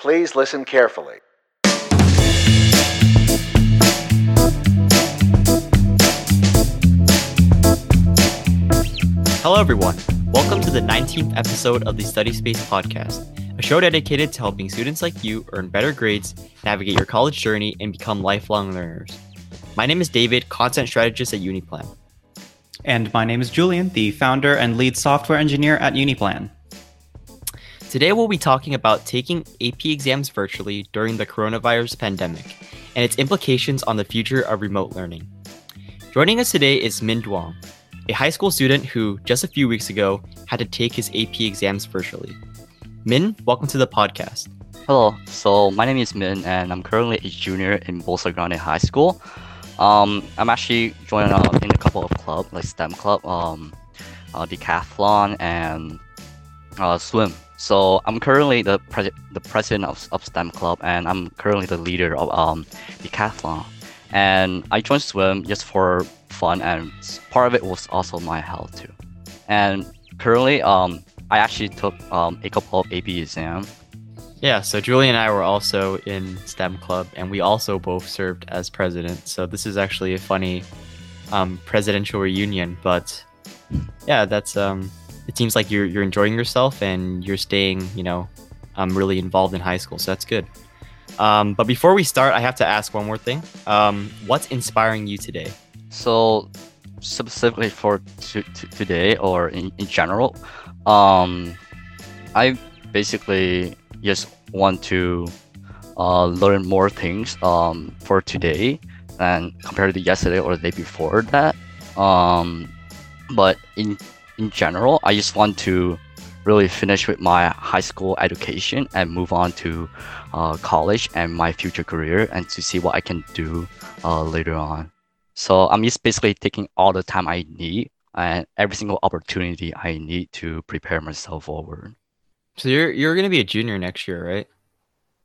Please listen carefully. Hello, everyone. Welcome to the 19th episode of the Study Space podcast, a show dedicated to helping students like you earn better grades, navigate your college journey, and become lifelong learners. My name is David, content strategist at Uniplan. And my name is Julian, the founder and lead software engineer at Uniplan. Today, we'll be talking about taking AP exams virtually during the coronavirus pandemic and its implications on the future of remote learning. Joining us today is Minh Duong, a high school student who, just a few weeks ago, had to take his AP exams virtually. Minh, welcome to the podcast. Hello, so my name is Minh, and I'm currently a junior in Bolsa Grande High School. Um, I'm actually joining uh, in a couple of clubs, like STEM club, um, uh, decathlon, and uh, swim. So I'm currently the pres- the president of, of STEM club, and I'm currently the leader of um, decathlon. And I joined swim just for fun, and part of it was also my health too. And currently, um, I actually took um, a couple of AP exams. Yeah, so Julian and I were also in STEM club, and we also both served as president. So this is actually a funny um, presidential reunion. But yeah, that's um, it seems like you're you're enjoying yourself and you're staying, you know, um, really involved in high school. So that's good. Um, but before we start, I have to ask one more thing. Um, what's inspiring you today? So specifically for t- t- today or in, in general, um, I basically just want to uh, learn more things um, for today and compared to yesterday or the day before that. Um, but in in general, I just want to really finish with my high school education and move on to uh, college and my future career and to see what I can do uh, later on. So I'm just basically taking all the time I need and every single opportunity I need to prepare myself forward. So you're you're gonna be a junior next year, right?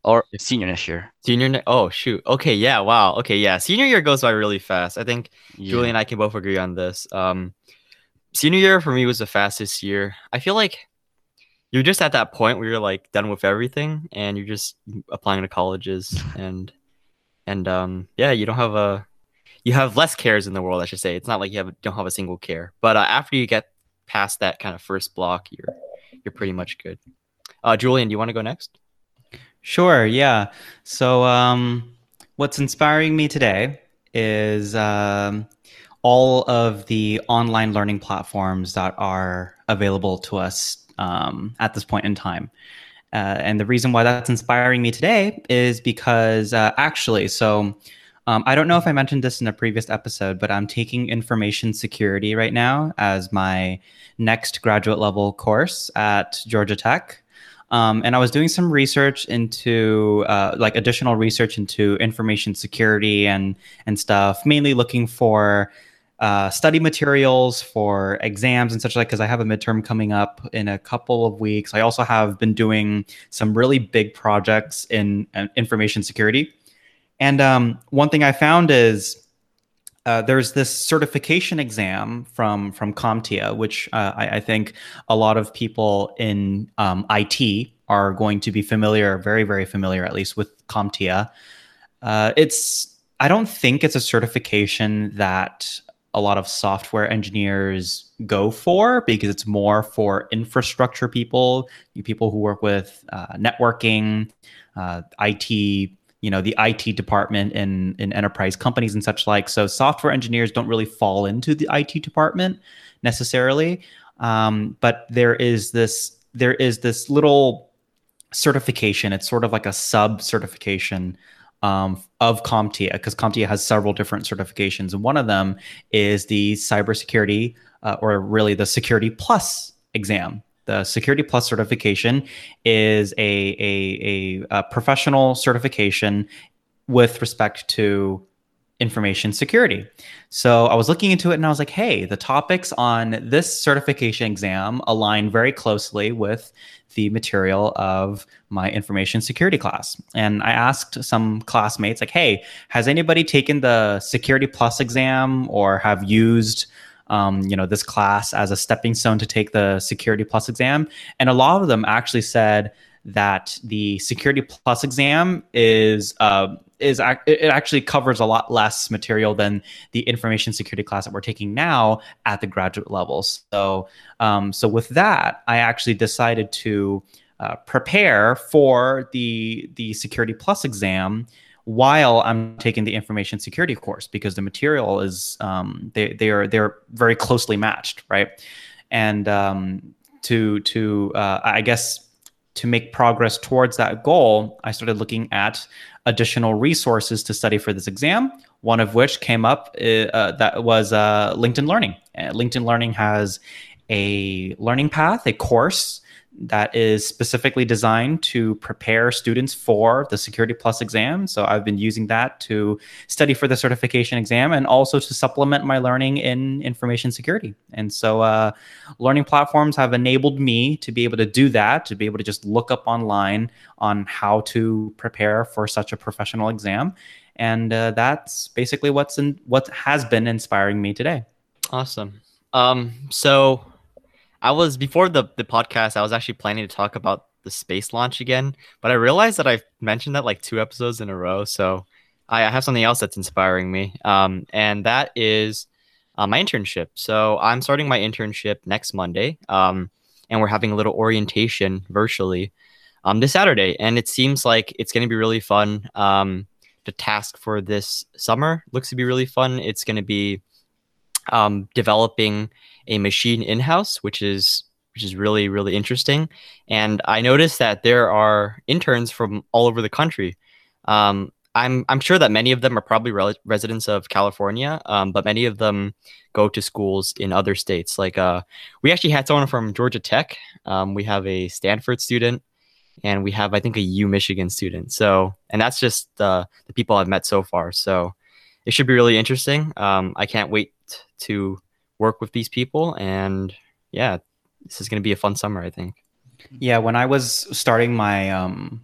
Or senior next year. Senior. Ne- oh shoot. Okay. Yeah. Wow. Okay. Yeah. Senior year goes by really fast. I think Yeah. Julian and I can both agree on this. Um, senior year for me was the fastest year. I feel like you're just at that point where you're like done with everything and you're just applying to colleges and and um yeah, you don't have a you have less cares in the world. I should say. It's not like you have don't have a single care. But uh, after you get past that kind of first block, you're you're pretty much good. Uh, Julian, do you want to go next? Sure, yeah. So, um, what's inspiring me today is um, all of the online learning platforms that are available to us um, at this point in time. Uh, and the reason why that's inspiring me today is because uh, actually, so um, I don't know if I mentioned this in a previous episode, but I'm taking information security right now as my next graduate level course at Georgia Tech. Um, and I was doing some research into uh, like additional research into information security and and stuff, mainly looking for uh, study materials for exams and such like because I have a midterm coming up in a couple of weeks. I also have been doing some really big projects in uh, information security. And um, one thing I found is uh, there's this certification exam from from CompTIA, which uh, I, I think a lot of people in um, IT are going to be familiar, very very familiar, at least with CompTIA. Uh, it's I don't think it's a certification that a lot of software engineers go for because it's more for infrastructure people, people who work with uh, networking, uh, IT, you know, the IT department in in enterprise companies and such like. So software engineers don't really fall into the IT department necessarily, um, but there is this there is this little certification. It's sort of like a sub certification um, of CompTIA because CompTIA has several different certifications, and one of them is the cybersecurity, uh, or really the Security Plus exam. The Security Plus certification is a, a, a, a professional certification with respect to information security. So I was looking into it and I was like, hey, the topics on this certification exam align very closely with the material of my information security class. And I asked some classmates, like, hey, has anybody taken the Security Plus exam or have used um, you know, this class as a stepping stone to take the Security Plus exam? And a lot of them actually said that the Security Plus exam is uh, is it actually covers a lot less material than the information security class that we're taking now at the graduate level. So um, so with that, I actually decided to uh, prepare for the the Security Plus exam while I'm taking the information security course because the material is um, they they are they're very closely matched, right? And um, to to uh, I guess to make progress towards that goal, I started looking at additional resources to study for this exam. One of which came up uh, uh that was uh, LinkedIn Learning. Uh, LinkedIn Learning has a learning path, a course that is specifically designed to prepare students for the Security Plus exam. So I've been using that to study for the certification exam and also to supplement my learning in information security. And so uh, learning platforms have enabled me to be able to do that, to be able to just look up online on how to prepare for such a professional exam. And uh, that's basically what's in what has been inspiring me today. Awesome. Um, so I was before the the podcast. I was actually planning to talk about the space launch again, but I realized that I've mentioned that like two episodes in a row. So I, have something else that's inspiring me, um, and that is uh, my internship. So I'm starting my internship next Monday, um, and we're having a little orientation virtually um, this Saturday, and it seems like it's going to be really fun. Um, the task for this summer looks to be really fun. It's going to be um, developing a machine in house, which is which is really really interesting. And I noticed that there are interns from all over the country. Um, I'm I'm sure that many of them are probably re- residents of California, um, but many of them go to schools in other states. Like uh, we actually had someone from Georgia Tech. Um, we have a Stanford student, and we have I think a U Michigan student. So and that's just uh, the people I've met so far. So it should be really interesting. Um, I can't wait to work with these people. And yeah, this is going to be a fun summer, I think. Yeah, when I was starting my um,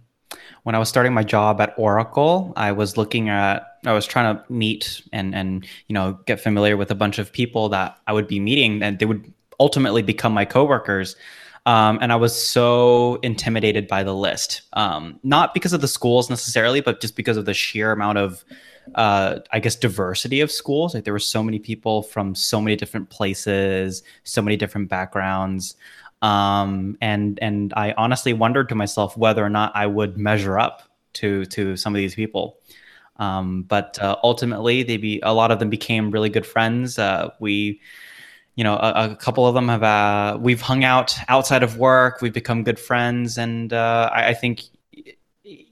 when I was starting my job at Oracle, I was looking at I was trying to meet and and you know get familiar with a bunch of people that I would be meeting, and they would ultimately become my coworkers. Um, and I was so intimidated by the list, um, not because of the schools necessarily, but just because of the sheer amount of uh, I guess diversity of schools. Like there were so many people from so many different places, so many different backgrounds, um, and and I honestly wondered to myself whether or not I would measure up to to some of these people. Um, but uh, ultimately, they be a lot of them became really good friends. Uh, we you know, a, a, couple of them have uh, we've hung out outside of work. We've become good friends, and uh, I, I, think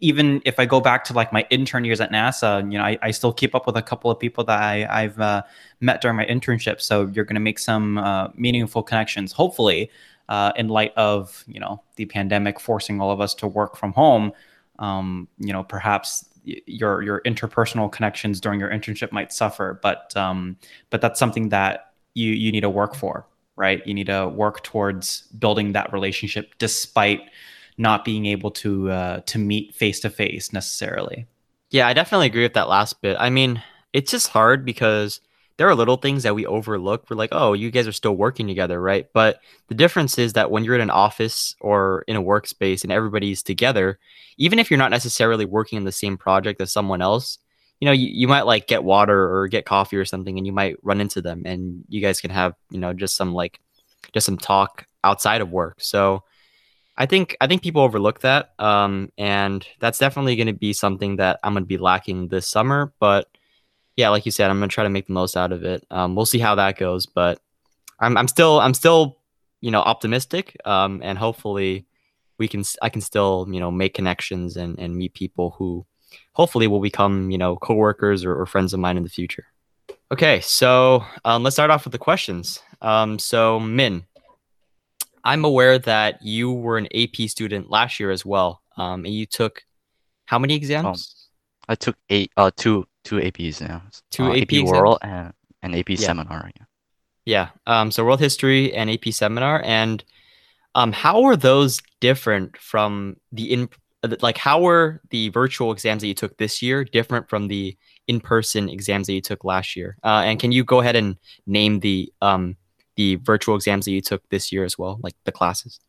even if I go back to like my intern years at NASA, you know, I, I still keep up with a couple of people that I, have uh, met during my internship. So you're going to make some uh, meaningful connections, hopefully, uh, in light of you know the pandemic forcing all of us to work from home. Um, you know, perhaps your your interpersonal connections during your internship might suffer, but um, but that's something that you you need to work for, right? You need to work towards building that relationship despite not being able to uh, to meet face to face necessarily. Yeah, I definitely agree with that last bit. I mean, it's just hard because there are little things that we overlook. We're like, oh, you guys are still working together, right? But the difference is that when you're in an office or in a workspace and everybody's together, even if you're not necessarily working in the same project as someone else, you know, you, you might like get water or get coffee or something and you might run into them and you guys can have, you know, just some like just some talk outside of work. So I think I think people overlook that, um, and that's definitely going to be something that I'm going to be lacking this summer. But yeah, like you said, I'm going to try to make the most out of it. Um, we'll see how that goes, but I'm I'm still I'm still you know optimistic, um, and hopefully we can I can still you know make connections and and meet people who hopefully will become you know coworkers or, or friends of mine in the future. Okay, so um, let's start off with the questions. Um, so Minh, I'm aware that you were an AP student last year as well. Um, and you took how many exams? Um, I took eight, uh, two, two AP exams. Two uh, AP, AP exams? World and an AP yeah. Seminar. Yeah. Yeah. Um, so World History and AP Seminar, and um, how are those different from the in like how were the virtual exams that you took this year different from the in-person exams that you took last year? Uh, and can you go ahead and name the um the virtual exams that you took this year as well, like the classes?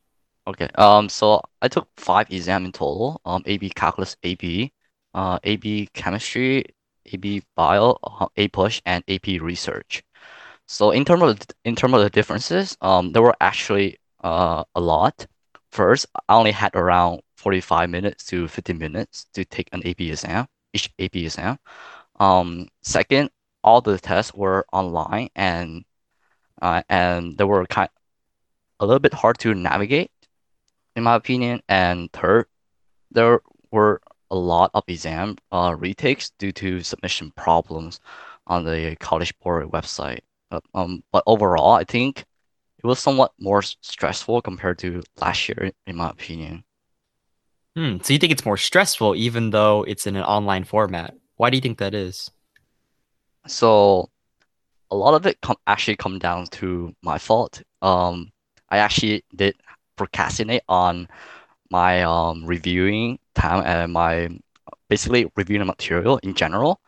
Okay. Um. So I took five exam in total. Um. AB Calculus, AB, uh, AP Chemistry, AP Bio, uh, APUSH, and AP Research. So in terms of in terms of the differences, um, there were actually uh a lot. First, I only had around 45 minutes to 50 minutes to take an AP exam, each AP exam. Um, second, all the tests were online and uh, and they were kind a little bit hard to navigate, in my opinion. And third, there were a lot of exam uh, retakes due to submission problems on the College Board website. But, um, but overall, I think it was somewhat more stressful compared to last year, in my opinion. Hmm. So you think it's more stressful even though it's in an online format? Why do you think that is? So a lot of it com actually come down to my fault. Um, I actually did procrastinate on my um reviewing time and my basically reviewing material in general.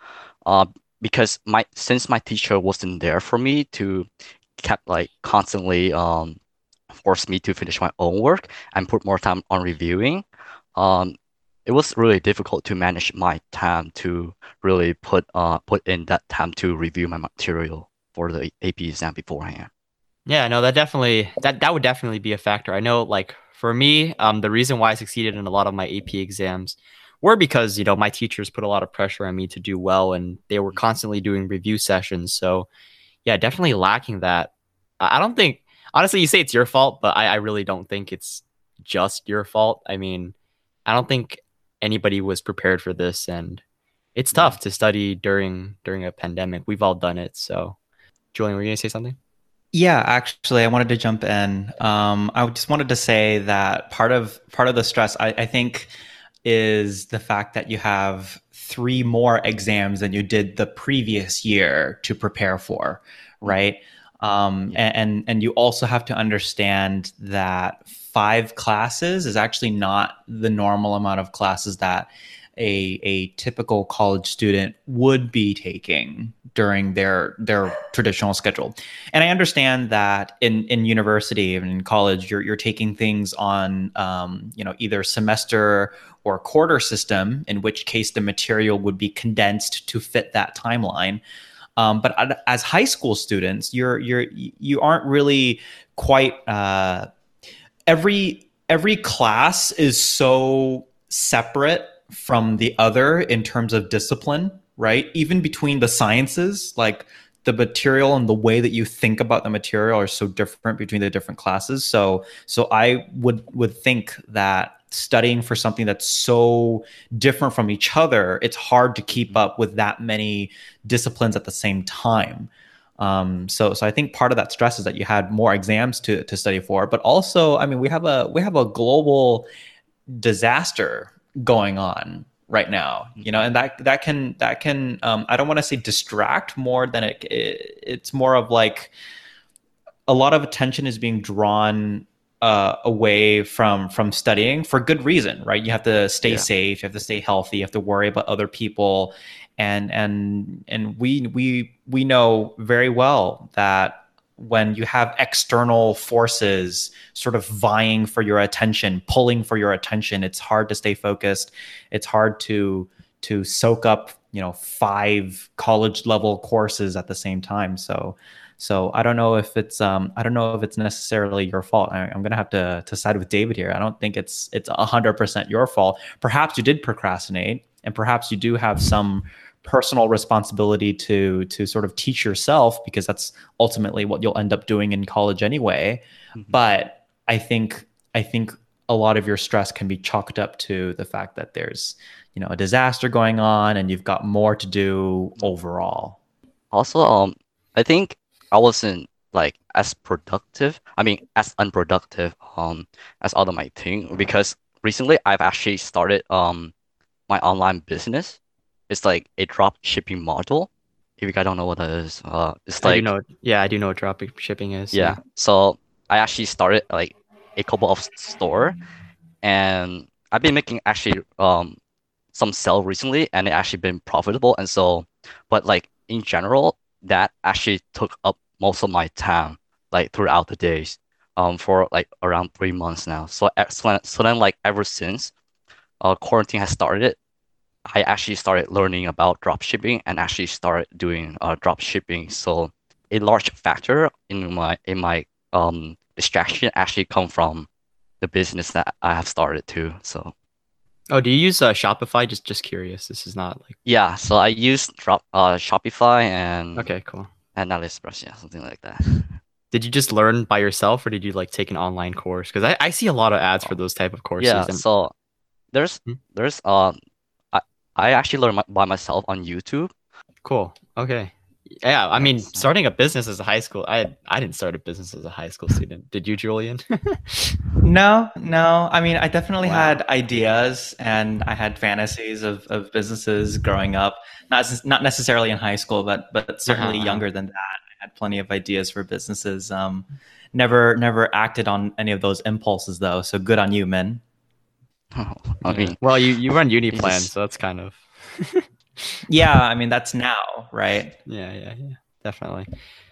Uh, because my since my teacher wasn't there for me to kept like constantly um force me to finish my own work and put more time on reviewing. Um, it was really difficult to manage my time to really put uh put in that time to review my material for the AP exam beforehand. Yeah, no, that definitely that that would definitely be a factor. I know, like for me, um, the reason why I succeeded in a lot of my AP exams were because you know my teachers put a lot of pressure on me to do well, and they were constantly doing review sessions. So, yeah, definitely lacking that. I don't think honestly, you say it's your fault, but I, I really don't think it's just your fault. I mean, I don't think anybody was prepared for this, and it's tough to study during during a pandemic. We've all done it. So, Julian, were you gonna say something? Yeah, actually, I wanted to jump in. Um, I just wanted to say that part of part of the stress, I, I think, is the fact that you have three more exams than you did the previous year to prepare for, right? Um, and and you also have to understand that five classes is actually not the normal amount of classes that a, a typical college student would be taking during their their traditional schedule. And I understand that in in university and in college, you're you're taking things on um, you know either semester or quarter system, in which case the material would be condensed to fit that timeline. Um, but as high school students, you're you're you aren't really quite uh, every every class is so separate from the other in terms of discipline, right? Even between the sciences, like the material and the way that you think about the material are so different between the different classes. So so I would would think that studying for something that's so different from each other, it's hard to keep up with that many disciplines at the same time. Um, so, so I think part of that stress is that you had more exams to to study for, but also, I mean, we have a we have a global disaster going on right now you know and that that can that can um, i don't want to say distract more than it, it, it's more of like a lot of attention is being drawn uh, away from from studying for good reason right you have to stay yeah. safe you have to stay healthy you have to worry about other people and and and we we we know very well that when you have external forces sort of vying for your attention, pulling for your attention, it's hard to stay focused. It's hard to to soak up, you know, five college level courses at the same time. So so I don't know if it's um I don't know if it's necessarily your fault. I, am gonna have to to side with David here. I don't think it's it's hundred percent your fault. Perhaps you did procrastinate, and perhaps you do have some personal responsibility to to sort of teach yourself because that's ultimately what you'll end up doing in college anyway. Mm-hmm. but i think i think a lot of your stress can be chalked up to the fact that there's you know a disaster going on and you've got more to do overall. Also um i think i wasn't like as productive i mean as unproductive um as other might think because recently i've actually started um my online business it's like a drop shipping model. If you guys don't know what that is, uh, it's like I do know. Yeah, I do know what drop shipping is. Yeah. So I actually started like a couple of store, and I've been making actually um some sell recently, and it actually been profitable. And so, but like in general, that actually took up most of my time like throughout the days. um for like around three months now. So so then, so then like ever since uh quarantine has started, I actually started learning about drop shipping and actually started doing uh drop shipping. So a large factor in my in my um distraction actually come from the business that I have started too. So Oh, do you use uh, Shopify? Just just curious. This is not like yeah, so I use drop uh Shopify and okay, cool. and AliExpress, yeah, something like that. Did you just learn by yourself, or did you like take an online course? Because I, I see a lot of ads for those type of courses. Yeah, and- so there's Hmm? there's um I I actually learned my, by myself on YouTube. Cool. Okay. Yeah, I mean, starting a business as a high school, I I didn't start a business as a high school student. Did you, Julian? No, no. I mean, I definitely Wow. had ideas and I had fantasies of, of businesses growing up. Not not necessarily in high school, but but certainly Uh-huh. younger than that. I had plenty of ideas for businesses. Um, never never acted on any of those impulses though. So good on you, Minh. I mean, well, you you run Uniplan, just- so that's kind of Yeah, I mean that's now, right? yeah, yeah, yeah, definitely.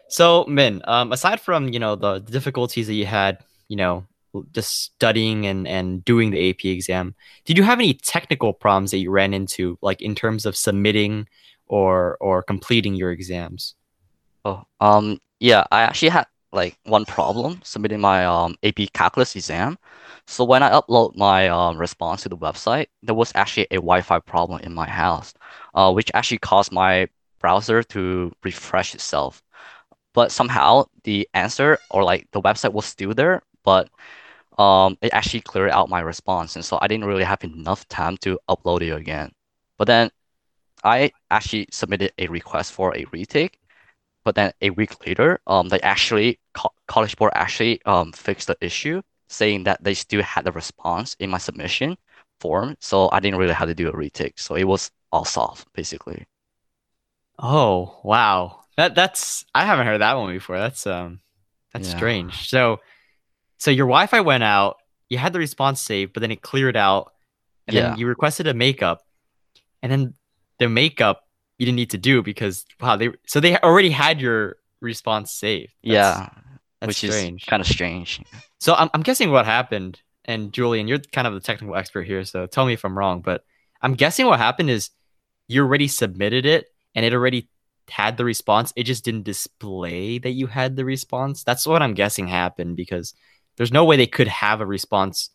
So, Minh, um, aside from you know the difficulties that you had, you know, just studying and and doing the AP exam, did you have any technical problems that you ran into, like in terms of submitting or or completing your exams? oh, um, yeah, I actually had like one problem submitting my um AP Calculus exam. So when I upload my um response to the website, there was actually a Wi-Fi problem in my house, uh, which actually caused my browser to refresh itself. But somehow the answer or like the website was still there, but um, it actually cleared out my response, and so I didn't really have enough time to upload it again. But then I actually submitted a request for a retake, but then a week later, um, they actually co College Board actually um fixed the issue, saying that they still had the response in my submission form, so I didn't really have to do a retake, so it was all solved basically. Oh, wow. That that's I haven't heard that one before. That's um that's Yeah. strange. So so your Wi-Fi went out, you had the response saved, but then it cleared out, and Yeah. then you requested a makeup, and then the makeup you didn't need to do because wow, they so they already had your response saved. That's- Yeah, that's which strange. is kind of strange. So I'm I'm guessing what happened, and Julian, you're kind of the technical expert here, so tell me if I'm wrong, but I'm guessing what happened is you already submitted it and it already had the response. It just didn't display that you had the response. That's what I'm guessing happened because there's no way they could have a response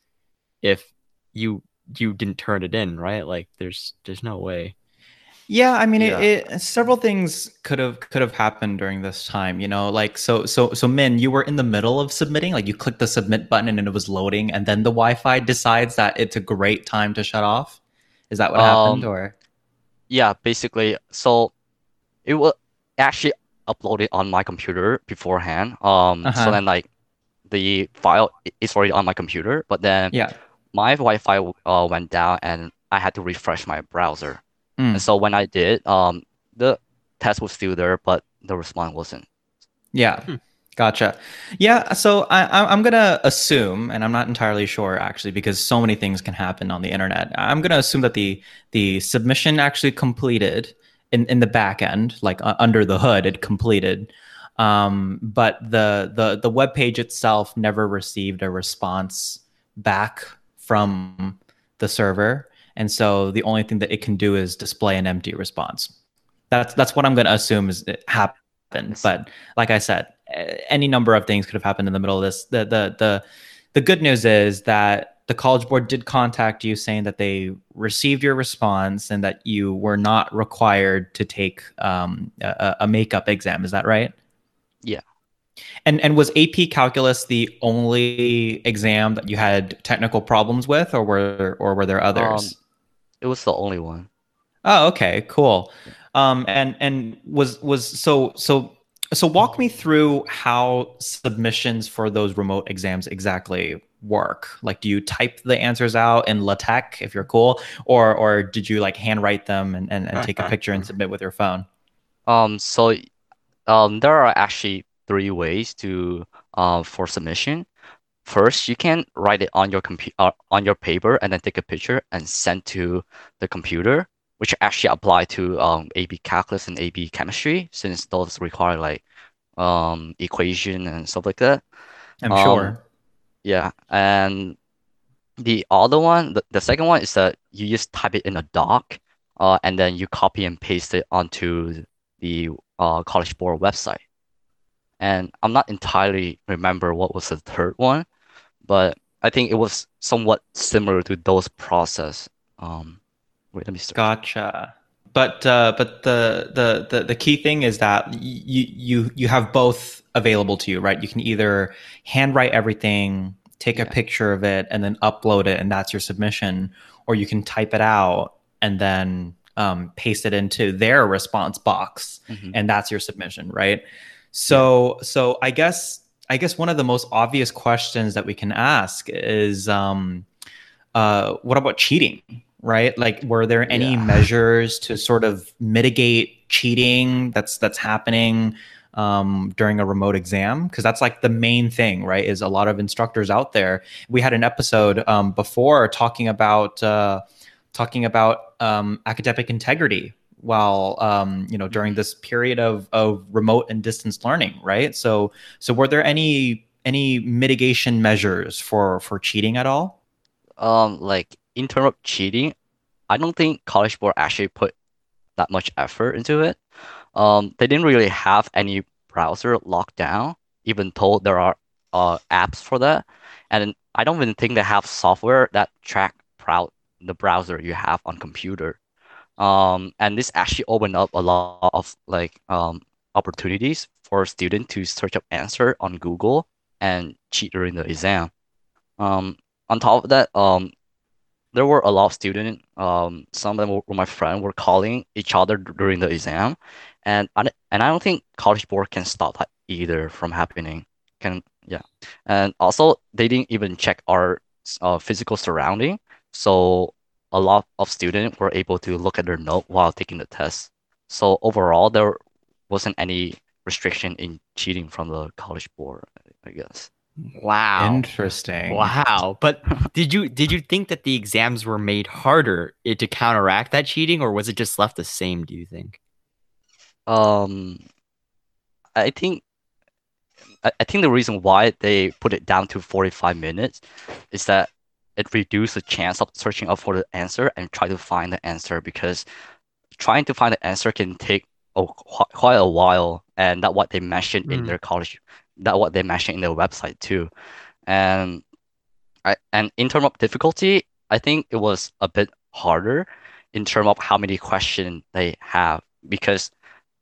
if you you didn't turn it in, right? Like there's there's no way. Yeah, I mean, Yeah. It, it several things could have could have happened during this time. You know, like so so so Minh, you were in the middle of submitting, like you clicked the submit button and it was loading, and then the Wi-Fi decides that it's a great time to shut off. Is that what happened, Um, or? Yeah, basically, so it was actually uploaded on my computer beforehand. Um, Uh-huh. so then like the file is already on my computer, but then Yeah. my Wi-Fi uh, went down and I had to refresh my browser. Mm. And so when I did, um, the test was still there, but the response wasn't. Yeah. Hmm. Gotcha. Yeah. So I, I- I'm going to assume, and I'm not entirely sure actually, because so many things can happen on the internet. I'm going to assume that the the submission actually completed in, in the back end, like uh, under the hood, it completed. Um, but the the the web page itself never received a response back from the server, and so the only thing that it can do is display an empty response. That's that's what I'm going to assume is it happened. But like I said, any number of things could have happened in the middle of this. The the the the good news is that the college board did contact you saying that they received your response and that you were not required to take um, a, a makeup exam. Is that right? Yeah. And and was AP Calculus the only exam that you had technical problems with, or were or were there others? Um, It was the only one. Oh, okay, cool. Um, and and was was so so so walk me through how submissions for those remote exams exactly work. Like, do you type the answers out in LaTeX if you're cool, or or did you like handwrite them and, and, and take a picture and submit with your phone? Um, so um, there are actually three ways to uh, for submission. First, you can write it on your computer uh, on your paper and then take a picture and send to the computer, which actually apply to um, AP Calculus and AP Chemistry since those require like um, equation and stuff like that. I'm Um, sure. Yeah, and the other one, the, the second one is that you just type it in a doc, uh, and then you copy and paste it onto the uh, College Board website. And I'm not entirely remember what was the third one, but I think it was somewhat similar to those process. Um, wait, let me start. Gotcha. But uh, but the, the the the key thing is that you you you have both available to you, right? You can either handwrite everything, take a picture of it, and then upload it, and that's your submission, or you can type it out and then um, paste it into their response box, Mhm. and that's your submission, right? So so I guess I guess one of the most obvious questions that we can ask is um, uh, what about cheating? Right? Like, were there any Yeah. measures to sort of mitigate cheating that's that's happening um, during a remote exam? Because that's like the main thing, right? Is a lot of instructors out there. We had an episode um, before talking about uh, talking about um, academic integrity while um, you know during this period of of remote and distance learning, right? So so were there any any mitigation measures for for cheating at all? Um, like in terms of cheating, I don't think College Board actually put that much effort into it. Um, they didn't really have any browser locked down, even though there are uh apps for that. And I don't even think they have software that track proud the browser you have on computer. Um, and this actually opened up a lot of like um opportunities for students to search up answer on Google and cheat during the exam. Um, on top of that, um, there were a lot of students. Um, some of them were my friend were calling each other during the exam, and and I don't think College Board can stop that either from happening. Can yeah, and also they didn't even check our uh, physical surrounding, so a lot of students were able to look at their note while taking the test. So overall, there wasn't any restriction in cheating from the College Board, I guess. Wow. Interesting. Wow. But did you did you think that the exams were made harder to counteract that cheating, or was it just left the same? Do you think? Um, I think I, I think the reason why they put it down to 45 minutes is that it reduces the chance of searching up for the answer and try to find the answer because trying to find the answer can take a, qu- quite a while. And that what they mentioned in Mm. their college that what they mentioned in their website too. And I and in terms of difficulty I think it was a bit harder in terms of how many questions they have because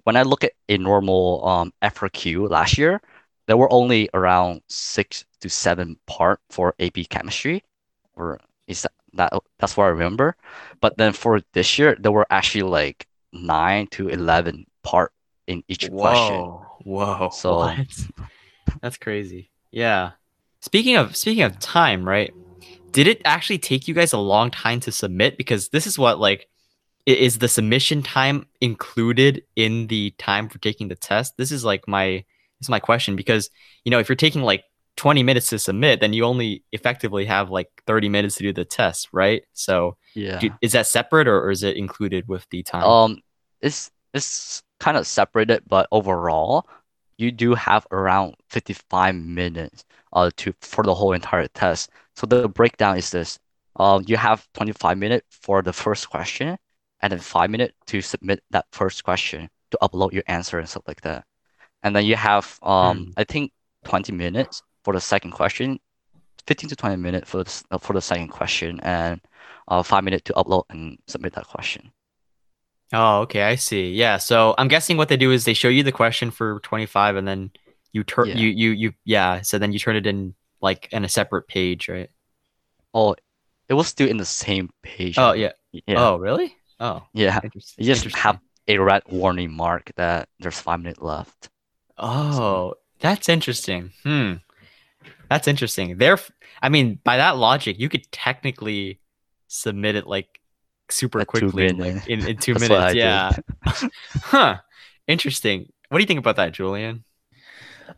when I look at a normal um, FRQ last year, there were only around six to seven part for AP chemistry, or is that, that that's what I remember. But then for this year, there were actually like nine to eleven part in each question. Whoa. Whoa. So- what? That's crazy. Yeah. Speaking of speaking of time, right? Did it actually take you guys a long time to submit? Because this is what like is the submission time included in the time for taking the test? This is like my this is my question because you know if you're taking like 20 minutes to submit, then you only effectively have like 30 minutes to do the test, right? So Yeah. do- is that separate or, or is it included with the time? Um, it's it's kind of separated, but overall, you do have around 55 minutes uh to for the whole entire test. So the breakdown is this. Um, you have 25 minutes for the first question, and then five minutes to submit that first question to upload your answer and stuff like that. And then you have um I think 20 minutes for the second question, 15 to 20 minutes for the, uh, for the second question, and uh five minutes to upload and submit that question. Oh, okay, I see. Yeah, so I'm guessing what they do is they show you the question for 25 and then you turn Yeah. you you you yeah, so then you turn it in like in a separate page, right? Oh, it was still in the same page. Oh, yeah. Yeah. Oh, really? Oh, Yeah. interesting. You just interesting. have a red warning mark that there's five minutes left. Oh, that's interesting. Hmm. That's interesting. There I mean, by that logic, you could technically submit it like super At quickly like, in, in 2 That's what I minutes. Yeah. huh. Interesting. What do you think about that, Julian?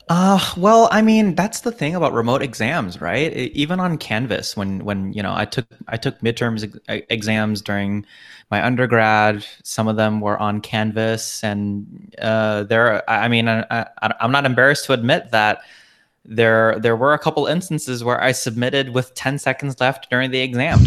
Uh, well, I mean, that's the thing about remote exams, right? Even on Canvas, when when you know, I took I took midterms ex- exams during my undergrad. Some of them were on Canvas, and uh, there. I I mean, I, I, I'm not embarrassed to admit that there there were a couple instances where I submitted with 10 seconds left during the exam.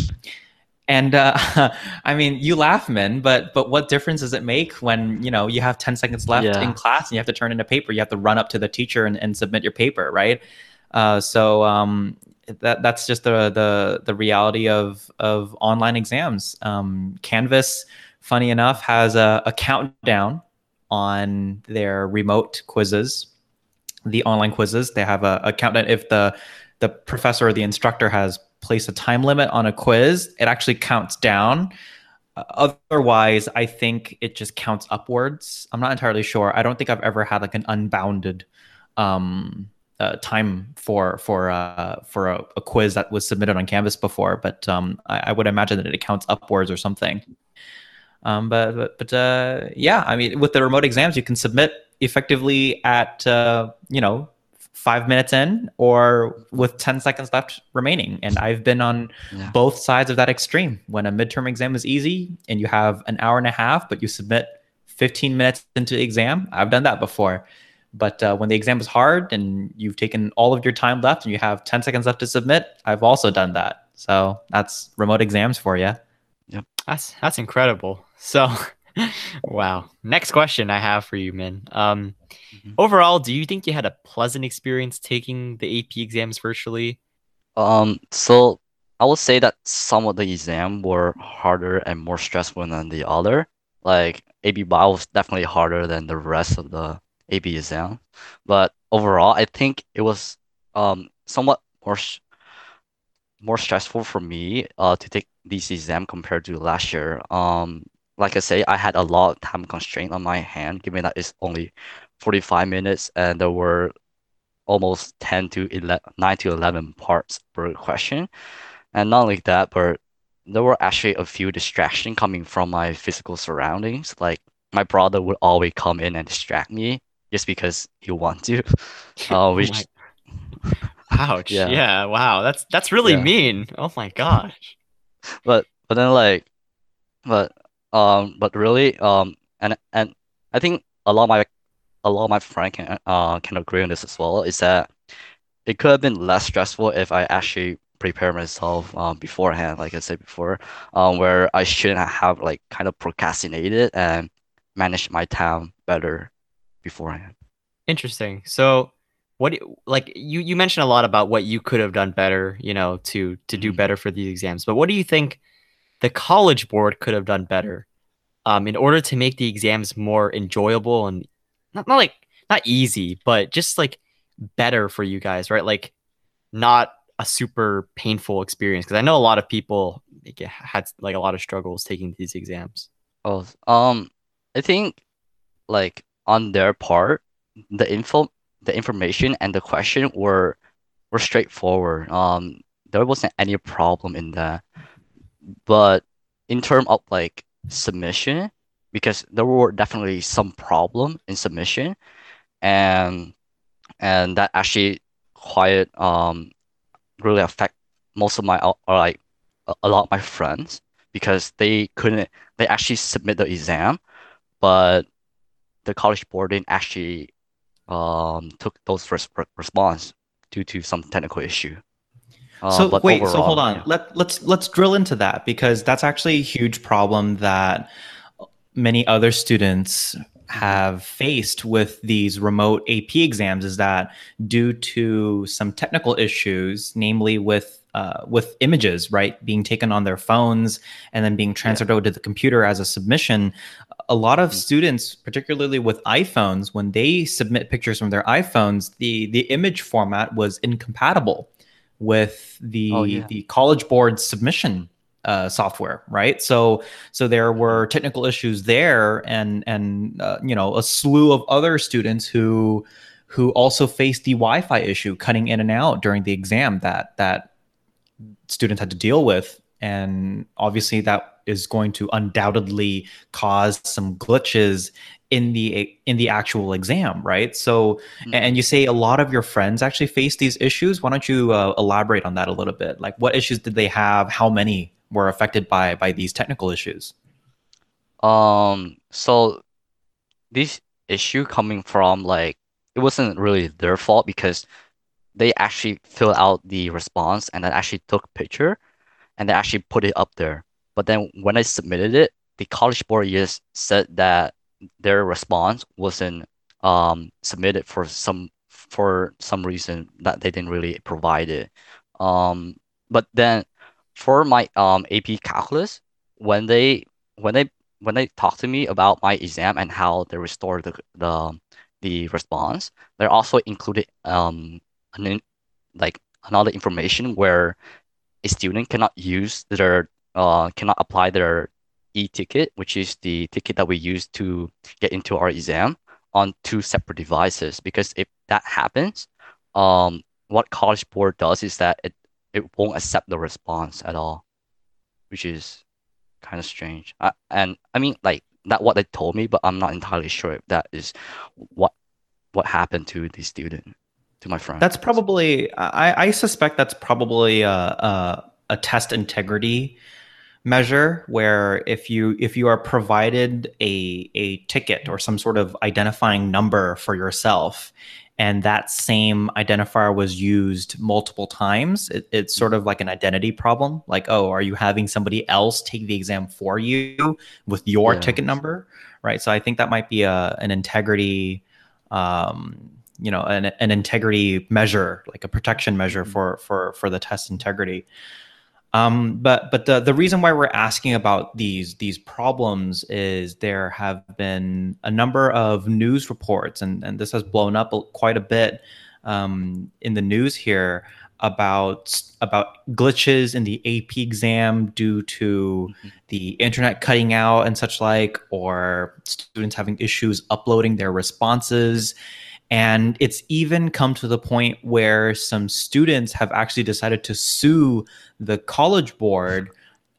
And uh, I mean, you laugh, Minh, but but what difference does it make when you know you have ten seconds left Yeah. in class and you have to turn in a paper? You have to run up to the teacher and, and submit your paper, right? Uh, so um, that that's just the the the reality of of online exams. Um, Canvas, funny enough, has a, a countdown on their remote quizzes, the online quizzes. They have a, a countdown if the the professor or the instructor has placed a time limit on a quiz, it actually counts down. Uh, otherwise, I think it just counts upwards. I'm not entirely sure. I don't think I've ever had like an unbounded um, uh, time for for uh, for a, a quiz that was submitted on Canvas before, but um, I, I would imagine that it counts upwards or something. Um, but but, but uh, yeah, I mean, with the remote exams, you can submit effectively at uh, you know five minutes in or with 10 seconds left remaining. And I've been on Yeah. both sides of that extreme. When a midterm exam is easy and you have an hour and a half, but you submit 15 minutes into the exam, I've done that before. But uh, when the exam is hard and you've taken all of your time left and you have 10 seconds left to submit, I've also done that. So that's remote exams for you. Yep. That's that's incredible. So, wow. Next question I have for you, Minh. Um, Mhm. overall, do you think you had a pleasant experience taking the AP exams virtually? Um, so I would say that some of the exams were harder and more stressful than the other. Like AP Bio was definitely harder than the rest of the AB exam. But overall, I think it was um somewhat more s- more stressful for me uh to take this exam compared to last year. Um, like I say, I had a lot of time constraint on my hand, given that it's only 45 minutes and there were almost 10 to 11, 9 to 11 parts per question. And not only that, but there were actually a few distractions coming from my physical surroundings. Like my brother would always come in and distract me just because he wants to. Uh, Oh which Ouch. Yeah. Yeah. Wow. That's that's really Yeah. mean. Oh my gosh. but but then like but um but really um and and I think a lot of my a lot of my friends can uh can agree on this as well is that it could have been less stressful if I actually prepare myself um beforehand like I said before um where I shouldn't have like kind of procrastinated and managed my time better beforehand. Interesting. So, what like you you mentioned a lot about what you could have done better, you know, to to do Mhm. better for these exams. But what do you think the college board could have done better um in order to make the exams more enjoyable and not, not like not easy, but just like better for you guys, right? Like not a super painful experience because I know a lot of people like, had like a lot of struggles taking these exams. Oh, um, I think like on their part, the info, the information and the question were were straightforward. Um, there wasn't any problem in that. But in terms of like submission, because there were definitely some problem in submission, and and that actually quite um really affect most of my or like a, lot of my friends because they couldn't they actually submit the exam, but the college board didn't actually um took those res response due to some technical issue. Uh, so wait, so hold on. yeah. Let let's let's drill into that because that's actually a huge problem that many other students have faced with these remote AP exams is that due to some technical issues, namely with uh, with images, right, being taken on their phones and then being transferred over to the computer as a submission, a lot of Mhm. students, particularly with iPhones, when they submit pictures from their iPhones, the the image format was incompatible with the Oh, yeah. the college board submission uh, software, right? So so there were technical issues there, and and uh, you know a slew of other students who who also faced the Wi-Fi issue, cutting in and out during the exam that that students had to deal with, and obviously that is going to undoubtedly cause some glitches in the in the actual exam, right? So and you say a lot of your friends actually face these issues. Why don't you uh, elaborate on that a little bit? Like, what issues did they have? How many were affected by by these technical issues? Um, so this issue coming from like it wasn't really their fault because they actually filled out the response and then actually took picture and they actually put it up there. But then when I submitted it, the college board just said that their response wasn't um, submitted for some for some reason that they didn't really provide it. Um, but then for my um, AP calculus, when they when they when they talk to me about my exam and how they restore the the the response, they're also included um an, like another information where a student cannot use their uh cannot apply their e-ticket, which is the ticket that we use to get into our exam on two separate devices. Because if that happens, um, what College Board does is that it, it won't accept the response at all, which is kind of strange. Uh, and I mean, like that what they told me, but I'm not entirely sure if that is what what happened to the student, to my friend. That's probably I, I suspect that's probably a, a, a test integrity measure where if you if you are provided a a ticket or some sort of identifying number for yourself and that same identifier was used multiple times it, it's sort of like an identity problem like oh are you having somebody else take the exam for you with your yeah. ticket number right so i think that might be a an integrity um, you know an, an integrity measure like a protection measure mm-hmm. for for for the test integrity um, but but the the reason why we're asking about these these problems is there have been a number of news reports, and and this has blown up quite a bit um, in the news here about about glitches in the AP exam due to mm-hmm. the internet cutting out and such like, or students having issues uploading their responses. And it's even come to the point where some students have actually decided to sue the college board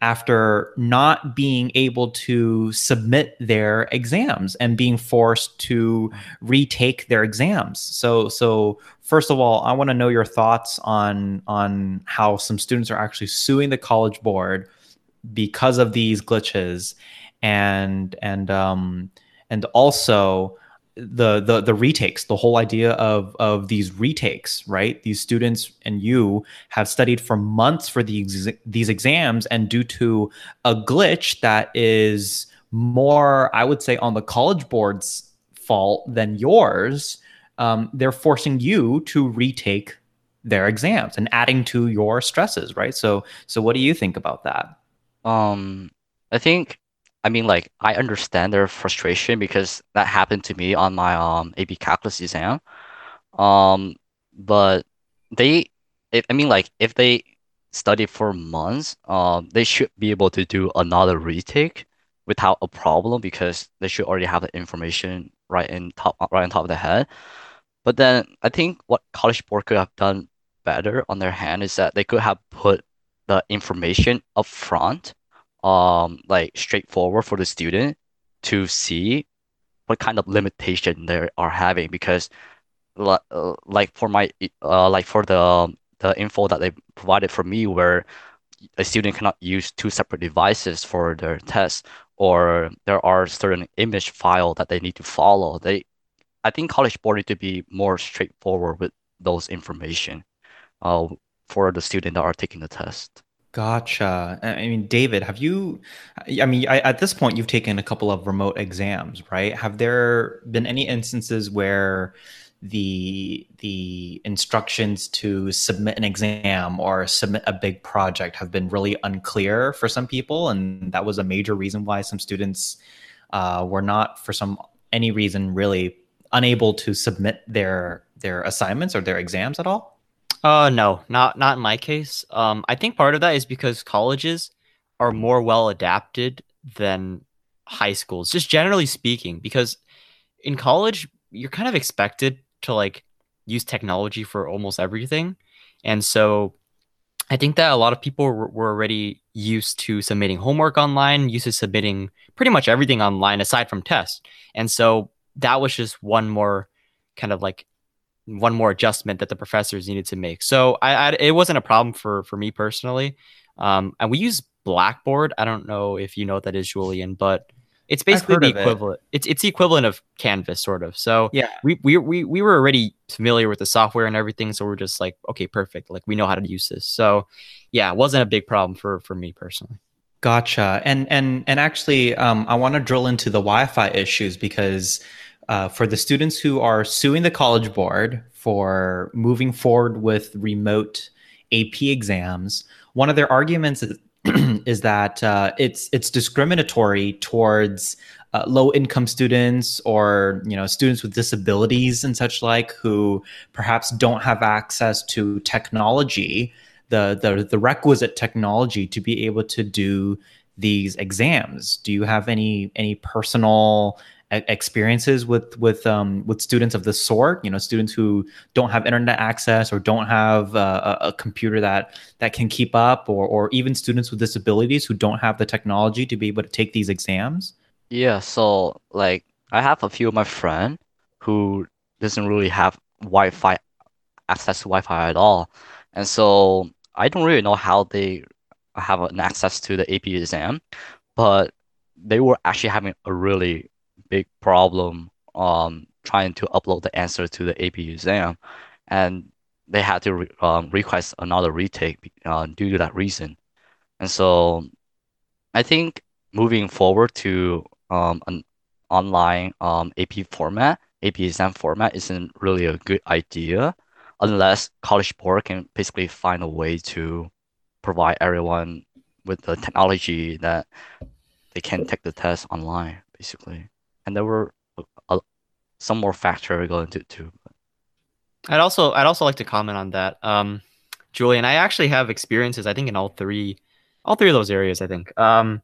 after not being able to submit their exams and being forced to retake their exams. So so first of all, I want to know your thoughts on on how some students are actually suing the college board because of these glitches and and um and also the the the retakes the whole idea of of these retakes right? These students and you have studied for months for these these exams and due to a glitch that is more i would say on the college board's fault than yours um, they're forcing you to retake their exams and adding to your stresses right? So so what do you think about that? Um i think I mean, like I understand their frustration because that happened to me on my um AP calculus exam. Um, but they, if, I mean, like if they study for months, um, they should be able to do another retake without a problem because they should already have the information right in top right on top of their head. But then I think what College Board could have done better on their hand is that they could have put the information up front um like straightforward for the student to see what kind of limitation they are having because uh, like for my uh, like for the the info that they provided for me where a student cannot use two separate devices for their test or there are certain image file that they need to follow they i think college board need to be more straightforward with those information uh, for the student that are taking the test Gotcha. I mean, David, have you? I mean, I, at this point, you've taken a couple of remote exams, right? Have there been any instances where the the instructions to submit an exam or submit a big project have been really unclear for some people, and that was a major reason why some students uh, were not, for some any reason, really unable to submit their their assignments or their exams at all? Uh, no, not not in my case. Um, I think part of that is because colleges are more well adapted than high schools, just generally speaking. Because in college, you're kind of expected to like use technology for almost everything, and so I think that a lot of people were already used to submitting homework online, used to submitting pretty much everything online aside from tests, and so that was just one more kind of like one more adjustment that the professors needed to make. So I, I it wasn't a problem for for me personally. Um, and we use Blackboard. I don't know if you know what that is, Julian, but It's basically the of it. equivalent. It's it's the equivalent of Canvas, sort of. So Yeah. we, we we we were already familiar with the software and everything, so we're just like, okay, perfect. Like we know how to use this. So yeah, it wasn't a big problem for for me personally. Gotcha. And and and actually, um, I want to drill into the Wi-Fi issues because uh, for the students who are suing the College Board for moving forward with remote AP exams, one of their arguments is, is that uh, it's it's discriminatory towards uh, low-income students or you know students with disabilities and such like who perhaps don't have access to technology the the the requisite technology to be able to do these exams. Do you have any any personal experiences with with um, with students of this sort? You know, students who don't have internet access or don't have uh, a, a computer that that can keep up, or or even students with disabilities who don't have the technology to be able to take these exams. Yeah, so like I have a few of my friend who doesn't really have Wi-Fi access to Wi-Fi at all. And so I don't really know how they have an access to the AP exam, but they were actually having a really big problem um trying to upload the answer to the AP exam, and they had to re um, request another retake uh, due to that reason. And so I think moving forward to um, an online um, AP format, AP exam format isn't really a good idea unless College Board can basically find a way to provide everyone with the technology that they can take the test online, basically. And there were a, some more factor going into too. I'd also I'd also like to comment on that. Um, Julian, I actually have experiences. I think in all three, all three of those areas. I think. Um,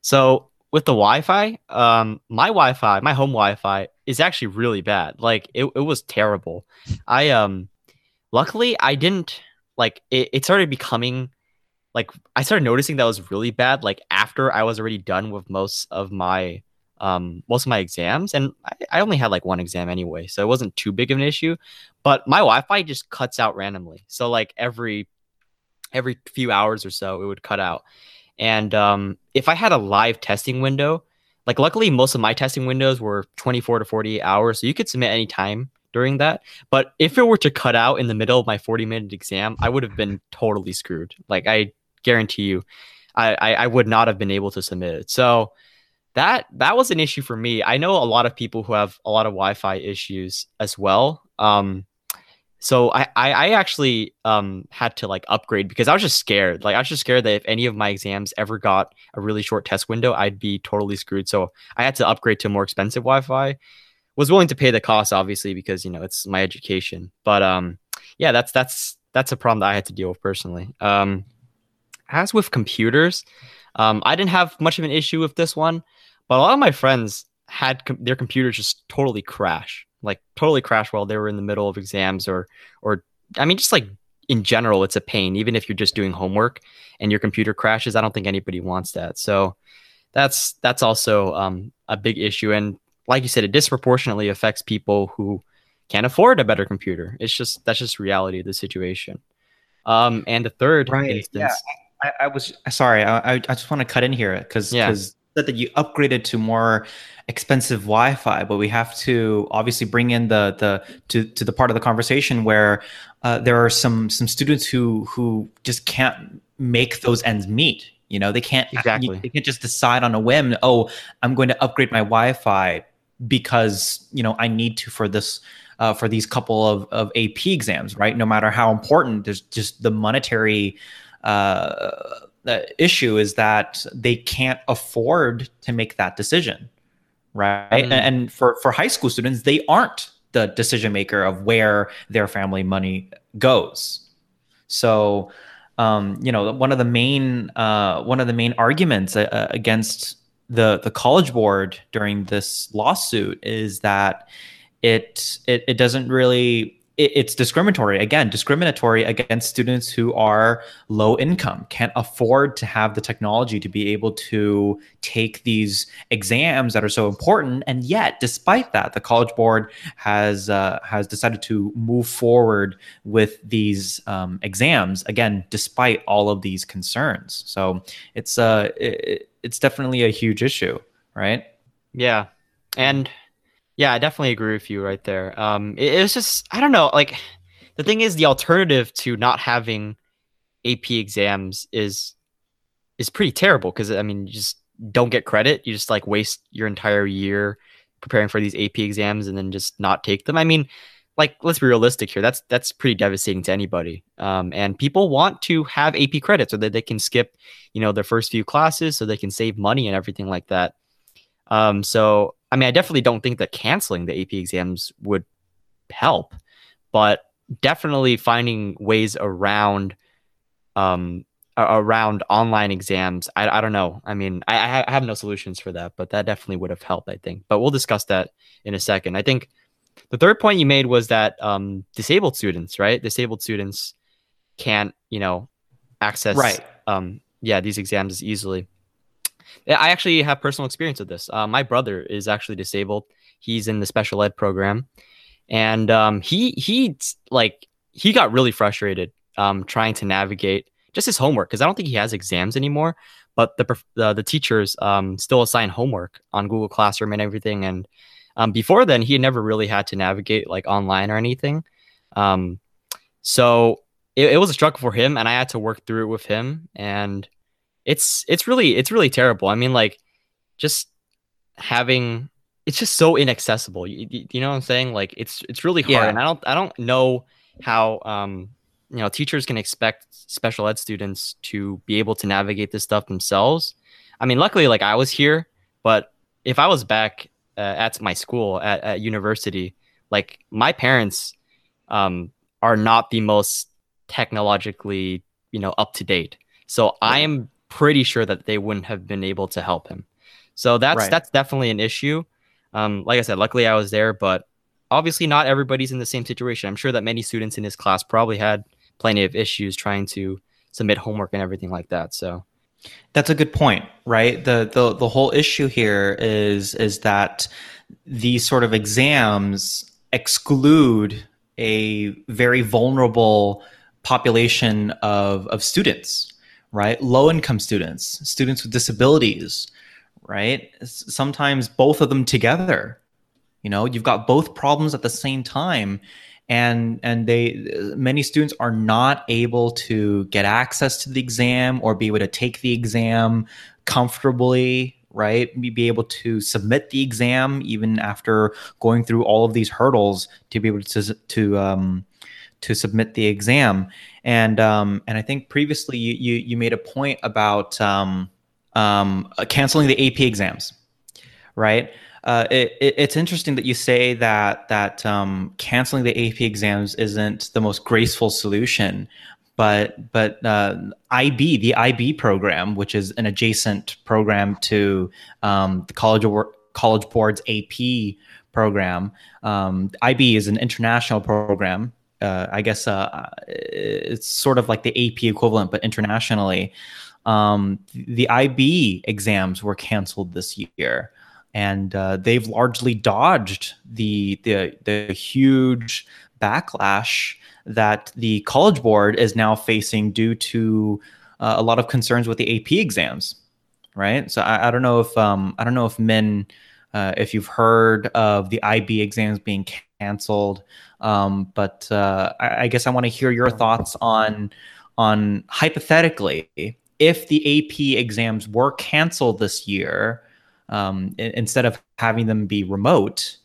so with the Wi-Fi, um, my Wi-Fi, my home Wi-Fi is actually really bad. Like it, it was terrible. I um, luckily I didn't like it. It started becoming like I started noticing that was really bad. Like after I was already done with most of my um most of my exams and I, I only had like one exam anyway so it wasn't too big of an issue but my wi-fi just cuts out randomly so like every every few hours or so it would cut out and um if i had a live testing window like luckily most of my testing windows were 24 to 48 hours so you could submit any time during that but if it were to cut out in the middle of my 40 minute exam i would have been totally screwed like i guarantee you I, I i would not have been able to submit it so that that was an issue for me. I know a lot of people who have a lot of Wi-Fi issues as well. Um, so I, I, I actually um had to like upgrade because I was just scared. Like I was just scared that if any of my exams ever got a really short test window, I'd be totally screwed. So I had to upgrade to more expensive Wi-Fi. Was willing to pay the cost, obviously, because you know it's my education. But um, yeah, that's that's that's a problem that I had to deal with personally. Um, as with computers, um, I didn't have much of an issue with this one. But a lot of my friends had com- their computers just totally crash, like totally crash while they were in the middle of exams or or I mean just like in general it's a pain even if you're just doing homework and your computer crashes. I don't think anybody wants that. So that's that's also um, a big issue and like you said it disproportionately affects people who can't afford a better computer. It's just that's just reality of the situation. Um, and the third Right, instance, I, I was sorry. I, I just want to cut in here because Yeah. because that you upgraded to more expensive Wi-Fi, but we have to obviously bring in the the to to the part of the conversation where uh, there are some some students who who just can't make those ends meet. You know, they can't Exactly. They can't just decide on a whim. Oh, I'm going to upgrade my Wi-Fi because you know I need to for this uh, for these couple of, of AP exams, right? No matter how important, there's just the monetary uh, the issue is that they can't afford to make that decision, right? Mm. And, for for high school students, they aren't the decision maker of where their family money goes. So, um, you know, one of the main uh, one of the main arguments uh, against the the college board during this lawsuit is that it it, it doesn't really it, it's discriminatory again discriminatory against students who are low income can't afford to have the technology to be able to take these exams that are so important. And yet despite that the college board has uh, has decided to move forward with these um, exams again despite all of these concerns. So it's uh it, it's definitely a huge issue right? Yeah, and yeah, I definitely agree with you right there. Um, it, it was just I don't know, like the thing is the alternative to not having AP exams is is pretty terrible because I mean you just don't get credit. You just like waste your entire year preparing for these AP exams and then just not take them. I mean, like let's be realistic here. That's that's pretty devastating to anybody. Um, and people want to have AP credit so that they can skip, you know, their first few classes so they can save money and everything like that. Um, so I mean, I definitely don't think that canceling the AP exams would help, but definitely finding ways around um around online exams i, I don't know. I mean I, I have no solutions for that but that definitely would have helped i think. But we'll discuss that in a second. I think the third point you made was that um, disabled students right? Disabled students can't you know access right. um, yeah these exams as easily i actually have personal experience with this uh, my brother is actually disabled he's in the special ed program and um, he he like he got really frustrated um, trying to navigate just his homework because I don't think he has exams anymore. But the the, the teachers um, still assign homework on Google Classroom and everything. And um, before then, he had never really had to navigate like online or anything. Um, so it, it was a struggle for him, and I had to work through it with him. And it's it's really it's really terrible. I mean, like just having it's just so inaccessible. You, you know what I'm saying? Like it's it's really hard, yeah. and I don't I don't know how um you know teachers can expect special ed students to be able to navigate this stuff themselves i mean luckily like i was here but if i was back uh, at my school at, at university like my parents um, are not the most technologically you know up to date so i am pretty sure that they wouldn't have been able to help him so that's right. that's definitely an issue um, like i said luckily i was there but obviously not everybody's in the same situation i'm sure that many students in his class probably had plenty of issues trying to submit homework and everything like that. So that's a good point, right? The the the whole issue here is is that these sort of exams exclude a very vulnerable population of of students, right? Low income students, students with disabilities, right? Sometimes both of them together. You know, you've got both problems at the same time and and they many students are not able to get access to the exam or be able to take the exam comfortably right be able to submit the exam even after going through all of these hurdles to be able to to um, to submit the exam and um, and I think previously you you, you made a point about um, um, canceling the AP exams right uh, it, it, it's interesting that you say that that um, canceling the AP exams isn't the most graceful solution, but but uh, IB, the IB program, which is an adjacent program to um, the College College Board's AP program, um, IB is an international program. Uh, I guess uh, it's sort of like the AP equivalent, but internationally. Um, the IB exams were canceled this year and uh, they've largely dodged the, the the huge backlash that the College Board is now facing due to uh, a lot of concerns with the AP exams, right? So I, I don't know if um, I don't know if Minh. uh, if you've heard of the IB exams being canceled, um, but uh, I, I guess I want to hear your thoughts on on hypothetically if the AP exams were canceled this year um, instead of having them be remote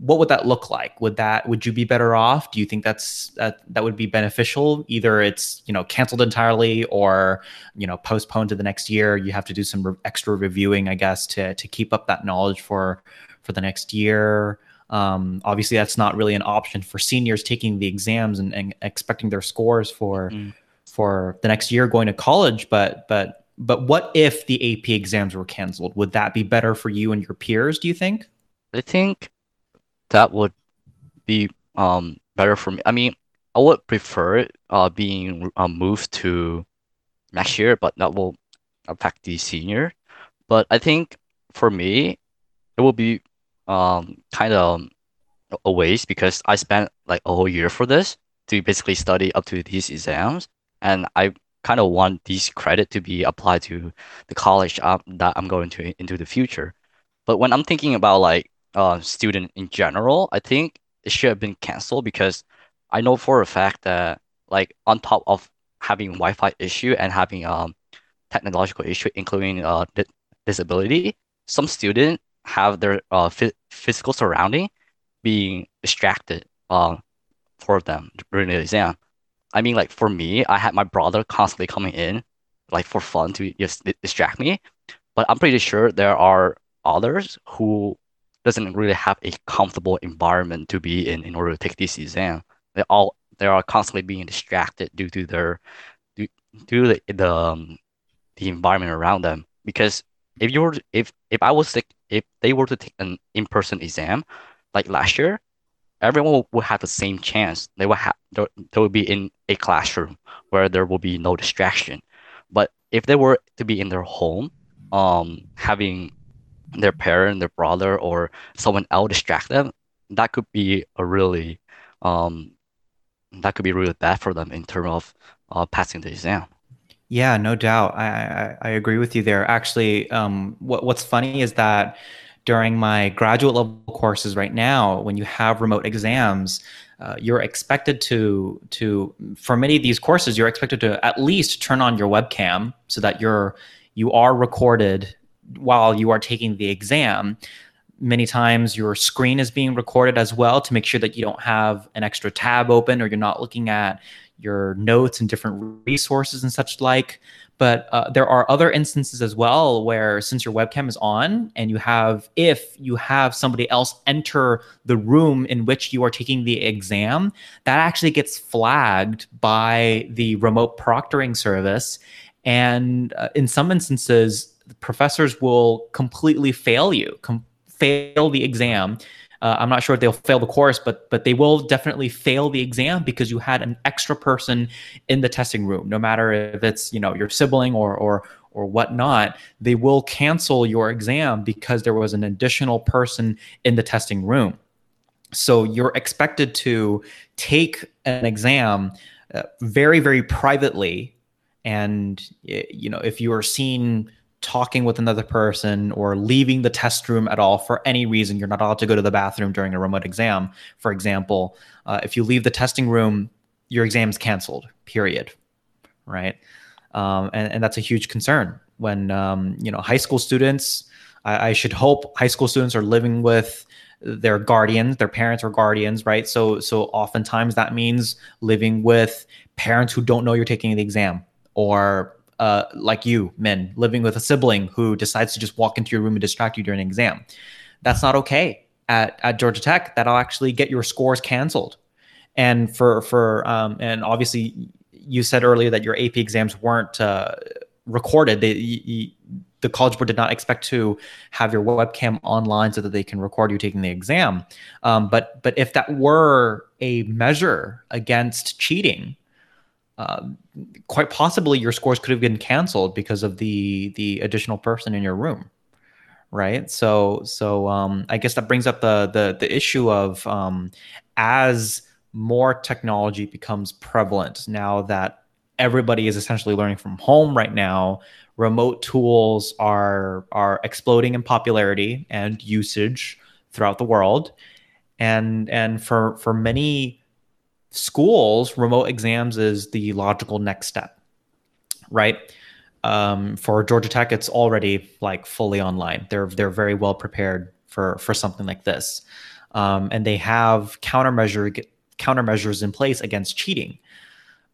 what would that look like? Would that would you be better off? Do you think that's that that would be beneficial? Either it's you know canceled entirely or you know postponed to the next year. You have to do some re- extra reviewing i guess to to keep up that knowledge for for the next year um, obviously that's not really an option for seniors taking the exams and, and expecting their scores for mm. for the next year going to college but but but what if the AP exams were canceled? Would that be better for you and your peers, do you think? I think that would be um better for me. I mean, I would prefer uh being uh, moved to next year, but that will affect the senior. But I think for me, it will be um kind of a waste because I spent like a whole year for this to basically study up to these exams, and I kind of want these credit to be applied to the college um, that I'm going to into the future. But when I'm thinking about like uh, student in general, I think it should have been canceled because I know for a fact that like on top of having Wi-Fi issue and having um technological issue, including uh di disability, some students have their uh physical surrounding being distracted uh, for them during the exam. I mean, like for me, I had my brother constantly coming in, like for fun to just distract me. But I'm pretty sure there are others who doesn't really have a comfortable environment to be in in order to take this exam. They all they are constantly being distracted due to their due, due to the the, um, the environment around them. Because if you were if if I was if they were to take an in-person exam like last year, everyone will have the same chance. They will have they will be in a classroom where there will be no distraction. But if they were to be in their home, um, having their parent, their brother, or someone else distract them, that could be a really um, that could be really bad for them in terms of uh, passing the exam. Yeah, no doubt. I, I, I agree with you there. Actually, um, what, what's funny is that during my graduate level courses right now, when you have remote exams, uh, you're expected to to for many of these courses, you're expected to at least turn on your webcam so that you're you are recorded while you are taking the exam. Many times your screen is being recorded as well to make sure that you don't have an extra tab open or you're not looking at your notes and different resources and such like. But uh, there are other instances as well where since your webcam is on and you have, if you have somebody else enter the room in which you are taking the exam, that actually gets flagged by the remote proctoring service. And uh, in some instances, professors will completely fail you, com- fail the exam uh, I'm not sure if they'll fail the course, but but they will definitely fail the exam because you had an extra person in the testing room. No matter if it's you know your sibling or or or whatnot, they will cancel your exam because there was an additional person in the testing room. So you're expected to take an exam uh, very very privately, and you know if you are seen talking with another person or leaving the test room at all for any reason. You're not allowed to go to the bathroom during a remote exam, for example. Uh, if you leave the testing room, your exam's canceled, period. Right. Um, and, and that's a huge concern when, um, you know, high school students, I, I should hope high school students are living with their guardians, their parents or guardians, right? So, so oftentimes that means living with parents who don't know you're taking the exam or uh, like you, Minh, living with a sibling who decides to just walk into your room and distract you during an exam. That's not okay at, at Georgia Tech. That'll actually get your scores canceled. And for for um, and obviously you said earlier that your AP exams weren't uh, recorded. They, you, the College Board did not expect to have your webcam online so that they can record you taking the exam. Um, but but if that were a measure against cheating, uh, quite possibly your scores could have been canceled because of the the additional person in your room right? So so um, i guess that brings up the the the issue of um, as more technology becomes prevalent now that everybody is essentially learning from home right now remote tools are are exploding in popularity and usage throughout the world. And and for for many schools, remote exams is the logical next step, right? Um, for Georgia Tech, it's already like fully online. They're they're very well prepared for for something like this, um, and they have countermeasure countermeasures in place against cheating.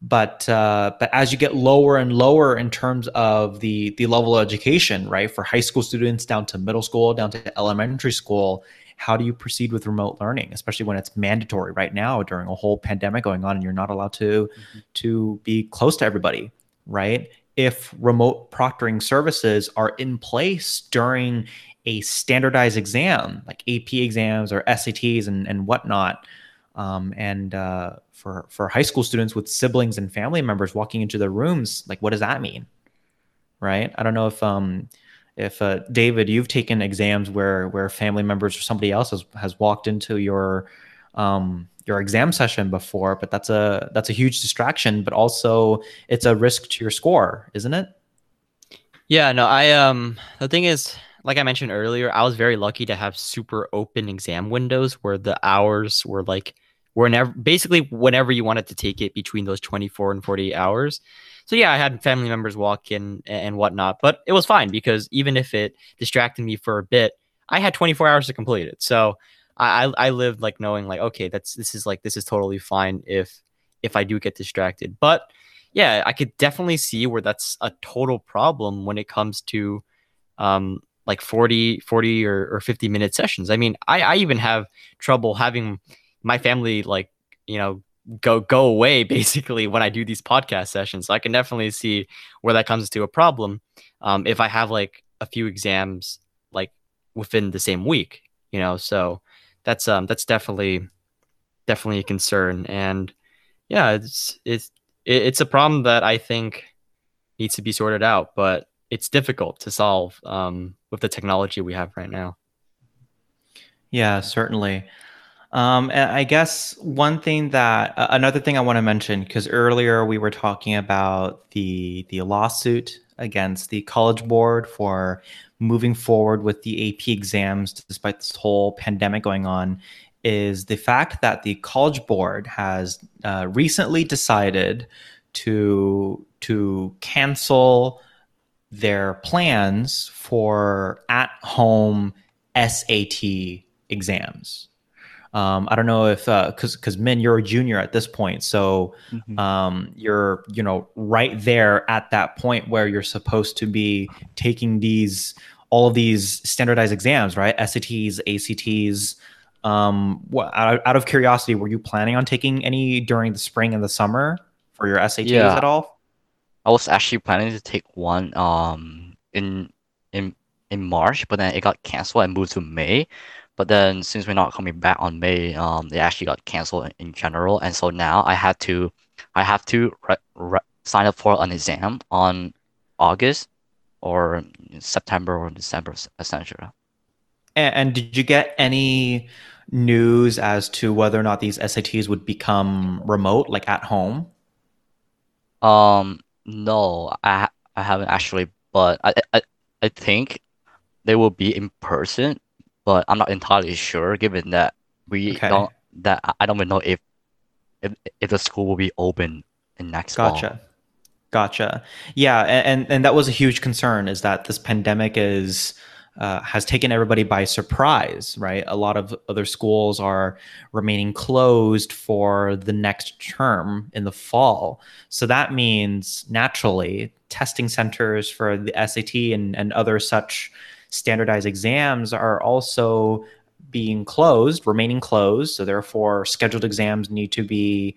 But uh, but as you get lower and lower in terms of the the level of education, right, for high school students down to middle school, down to elementary school, how do you proceed with remote learning especially when it's mandatory right now during a whole pandemic going on and you're not allowed to mm-hmm. to be close to everybody right? If remote proctoring services are in place during a standardized exam like ap exams or sats and, and whatnot um, and uh, for for high school students with siblings and family members walking into their rooms like what does that mean? Right? I don't know if um, if uh, David, you've taken exams where where family members or somebody else has, has walked into your um, your exam session before, but that's a that's a huge distraction, but also it's a risk to your score, isn't it? Yeah, no, I um the thing is like I mentioned earlier, I was very lucky to have super open exam windows where the hours were like whenever basically whenever you wanted to take it between those 24 and 48 hours. So yeah, I had family members walk in and whatnot, but it was fine because even if it distracted me for a bit, I had 24 hours to complete it. So I I lived like knowing like okay, that's this is like this is totally fine if if I do get distracted. But yeah, I could definitely see where that's a total problem when it comes to um like 40 40 or, or 50 minute sessions. I mean, I I even have trouble having my family like, you know, go go away basically when I do these podcast sessions. So I can definitely see where that comes to a problem um, if I have like a few exams like within the same week, you know. So that's um that's definitely definitely a concern and yeah it's it's it's a problem that i think needs to be sorted out but it's difficult to solve um, with the technology we have right now yeah certainly um, i guess one thing that uh, another thing i want to mention because earlier we were talking about the the lawsuit against the college board for moving forward with the AP exams despite this whole pandemic going on is the fact that the College Board has uh, recently decided to to cancel their plans for at-home SAT exams. Um, I don't know if because uh, because Minh, you're a junior at this point, so mm-hmm. um, you're you know right there at that point where you're supposed to be taking these all of these standardized exams, right? SATs, ACTs. Um, what, out, out of curiosity, were you planning on taking any during the spring and the summer for your SATs yeah. at all? I was actually planning to take one um in in in March, but then it got canceled and moved to May. But then since we're not coming back on May, um, they actually got canceled in general, and so now I had to, I have to re- re- sign up for an exam on August or September or December, essentially. And, and did you get any news as to whether or not these SATs would become remote, like at home? Um, no, I I haven't actually, but I I, I think they will be in person but I'm not entirely sure given that we okay. don't that I don't even know if if, if the school will be open in next gotcha. fall. Gotcha. Yeah, and and that was a huge concern is that this pandemic is uh, has taken everybody by surprise, right? A lot of other schools are remaining closed for the next term in the fall. So that means naturally testing centers for the SAT and, and other such standardized exams are also being closed, remaining closed. So therefore, scheduled exams need to be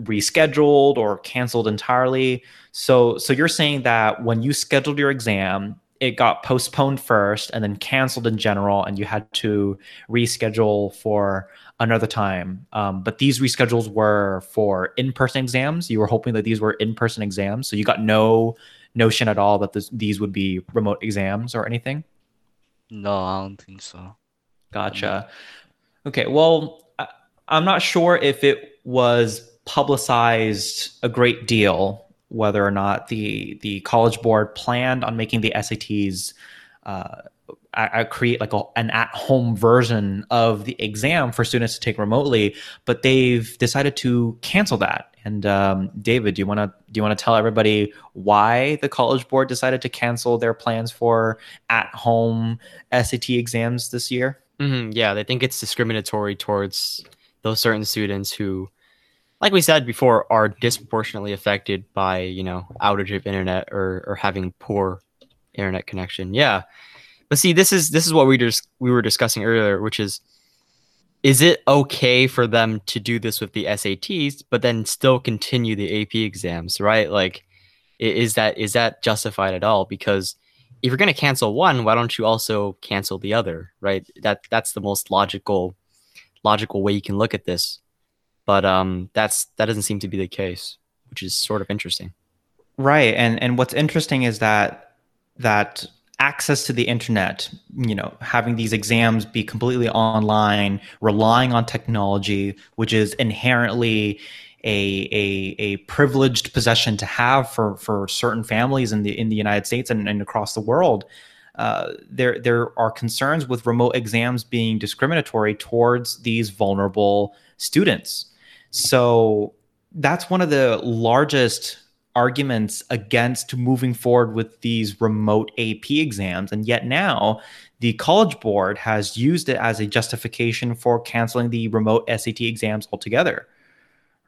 rescheduled or canceled entirely. So so you're saying that when you scheduled your exam, it got postponed first and then canceled in general, and you had to reschedule for another time. Um, but these reschedules were for in-person exams. You were hoping that these were in-person exams, so you got no notion at all that this, these would be remote exams or anything? No, I don't think so. Gotcha. Okay, well, I'm not sure if it was publicized a great deal whether or not the the college board planned on making the SATs uh, I, I create like a, an at-home version of the exam for students to take remotely, but they've decided to cancel that. And um, David, do you want to do you want to tell everybody why the College Board decided to cancel their plans for at-home SAT exams this year? Mm-hmm. Yeah, they think it's discriminatory towards those certain students who, like we said before, are disproportionately affected by you know outage of internet or or having poor internet connection. Yeah, but see, this is this is what we just we were discussing earlier, which is is it okay for them to do this with the SATs, but then still continue the AP exams, right? Like, is that is that justified at all? Because if you're going to cancel one, why don't you also cancel the other, right? That that's the most logical logical way you can look at this. But um, that's that doesn't seem to be the case, which is sort of interesting. Right, and and what's interesting is that that access to the internet, you know, having these exams be completely online, relying on technology, which is inherently a, a, a privileged possession to have for, for certain families in the in the United States and, and across the world. uh, there there are concerns with remote exams being discriminatory towards these vulnerable students. So that's one of the largest arguments against moving forward with these remote AP exams. And yet now the College Board has used it as a justification for canceling the remote SAT exams altogether.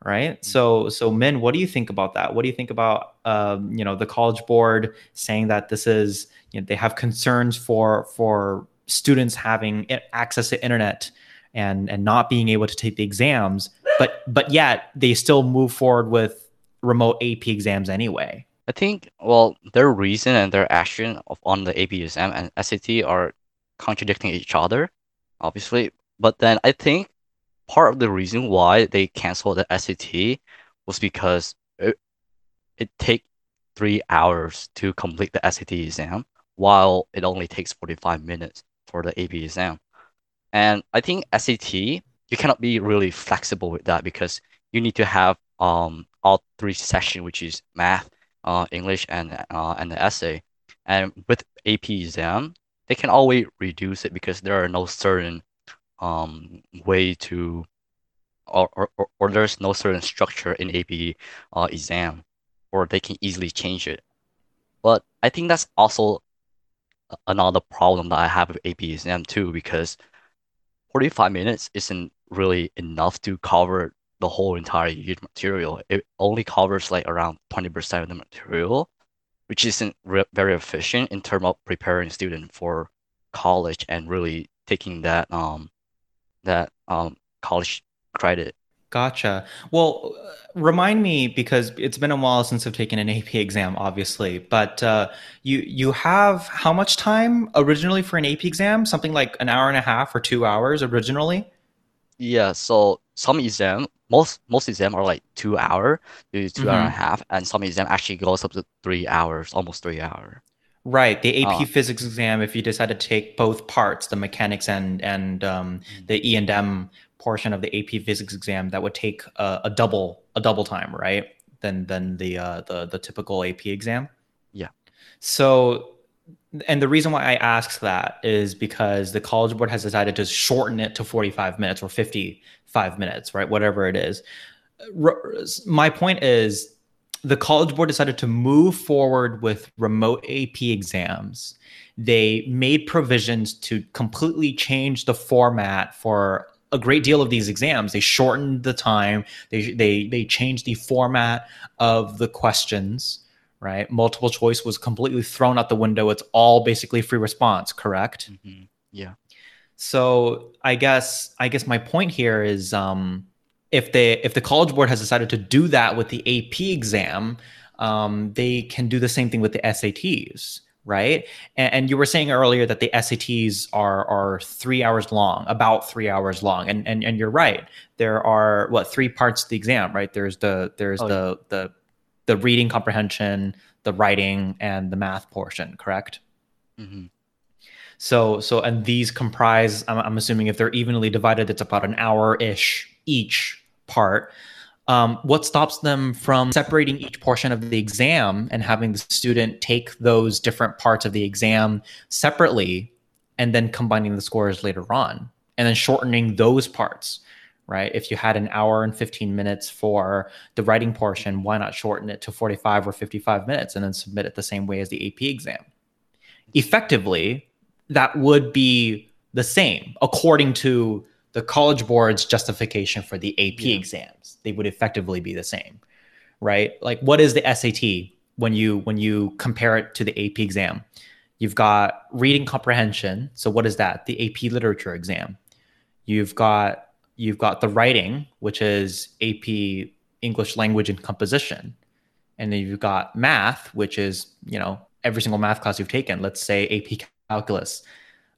Right. So, so Minh, what do you think about that? What do you think about, um, you know, the College Board saying that this is, you know, they have concerns for for students having access to internet and and not being able to take the exams, but but yet they still move forward with remote AP exams anyway. I think well, their reason and their action of on the AP exam and SAT are contradicting each other, obviously. But then I think part of the reason why they canceled the SAT was because it it take three hours to complete the SAT exam, while it only takes forty five minutes for the AP exam. And I think SAT you cannot be really flexible with that because you need to have um all three sessions, which is math, uh, English, and uh, and the essay. And with AP exam, they can always reduce it because there are no certain um way to or, or, or there's no certain structure in AP uh, exam or they can easily change it. But I think that's also another problem that I have with AP exam too because 45 minutes isn't really enough to cover the whole entire material. It only covers like around 20% of the material, which isn't re- very efficient in terms of preparing student for college and really taking that um that um college credit. Gotcha. Well, remind me because it's been a while since I've taken an AP exam, obviously. But uh, you you have how much time originally for an AP exam? Something like an hour and a half or two hours originally. Yeah. So some exam, most most exam are like two hour, to 2 mm-hmm. hour and a mm-hmm. half, and some exam actually goes up to three hours, almost three hour. Right, the AP uh, physics exam. If you decide to take both parts, the mechanics and and um, mm-hmm. the E and M portion of the AP physics exam, that would take a, a double a double time, right? Than than the uh, the the typical AP exam. Yeah. So, and the reason why I ask that is because the College Board has decided to shorten it to forty five minutes or fifty five minutes, right? Whatever it is. My point is the College Board decided to move forward with remote AP exams. They made provisions to completely change the format for a great deal of these exams. They shortened the time. They they they changed the format of the questions. Right, multiple choice was completely thrown out the window. It's all basically free response. Correct. Mm-hmm. Yeah. So I guess I guess my point here is um, if they if the college board has decided to do that with the AP exam, um, they can do the same thing with the SATs, right? And, and, you were saying earlier that the SATs are are three hours long, about three hours long, and and and you're right. There are what three parts to the exam, right? There's the there's oh, the the the reading comprehension, the writing, and the math portion, correct? Mm-hmm. So so and these comprise. I'm, I'm assuming if they're evenly divided, it's about an hour ish each part. Um, what stops them from separating each portion of the exam and having the student take those different parts of the exam separately and then combining the scores later on and then shortening those parts right if you had an hour and 15 minutes for the writing portion why not shorten it to 45 or 55 minutes and then submit it the same way as the ap exam effectively that would be the same according to the college board's justification for the AP yeah. exams. They would effectively be the same, right? Like what is the SAT when you when you compare it to the AP exam? You've got reading comprehension. So what is that? The AP literature exam. You've got you've got the writing, which is AP English language and composition. And then you've got math, which is, you know, every single math class you've taken, let's say AP calculus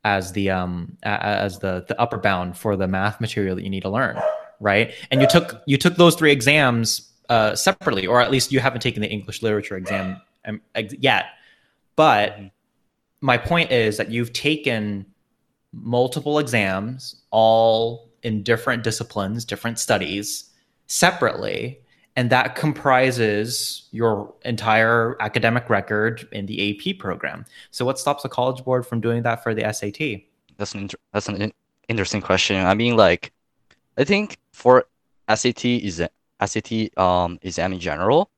as the um as the the upper bound for the math material that you need to learn right and you took you took those three exams uh, separately or at least you haven't taken the english literature exam um, yet but mm-hmm. my point is that you've taken multiple exams all in different disciplines different studies separately and that comprises your entire academic record in the AP program. So, what stops the College Board from doing that for the SAT? That's an inter- that's an in- interesting question. I mean, like, I think for SAT is SAT um exam in general,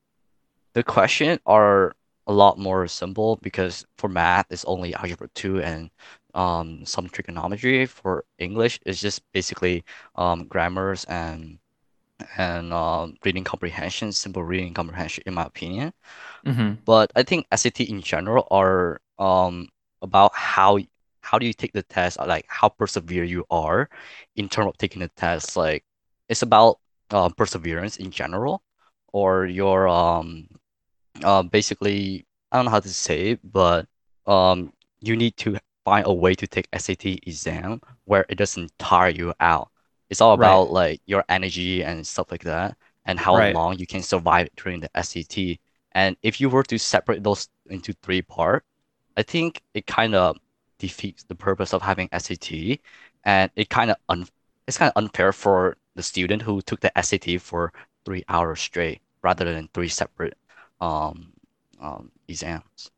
the question are a lot more simple because for math it's only algebra two and um some trigonometry. For English, it's just basically um grammars and and um, reading comprehension, simple reading comprehension, in my opinion. Mm-hmm. But I think SAT in general are um about how how do you take the test, like how persevere you are in terms of taking the test. Like it's about uh, perseverance in general, or your um uh, basically I don't know how to say it, but um you need to find a way to take SAT exam where it doesn't tire you out. It's all about like your energy and stuff like that, and how Right. long you can survive during the SAT. And if you were to separate those into three part, I think it kind of defeats the purpose of having SAT, and it kind of un it's kind of unfair for the student who took the SAT for three hours straight rather than three separate um, um, exams.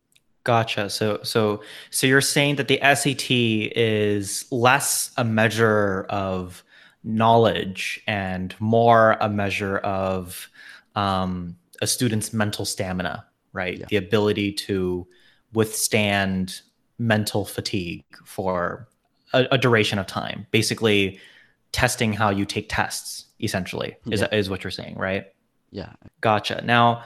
Gotcha. So, so, so you're saying that the SAT is less a measure of knowledge and more a measure of um, a student's mental stamina, right? Yeah. The ability to withstand mental fatigue for a, a duration of time. Basically, testing how you take tests. Essentially, is Yeah. is what you're saying, right? Yeah. Gotcha. Now,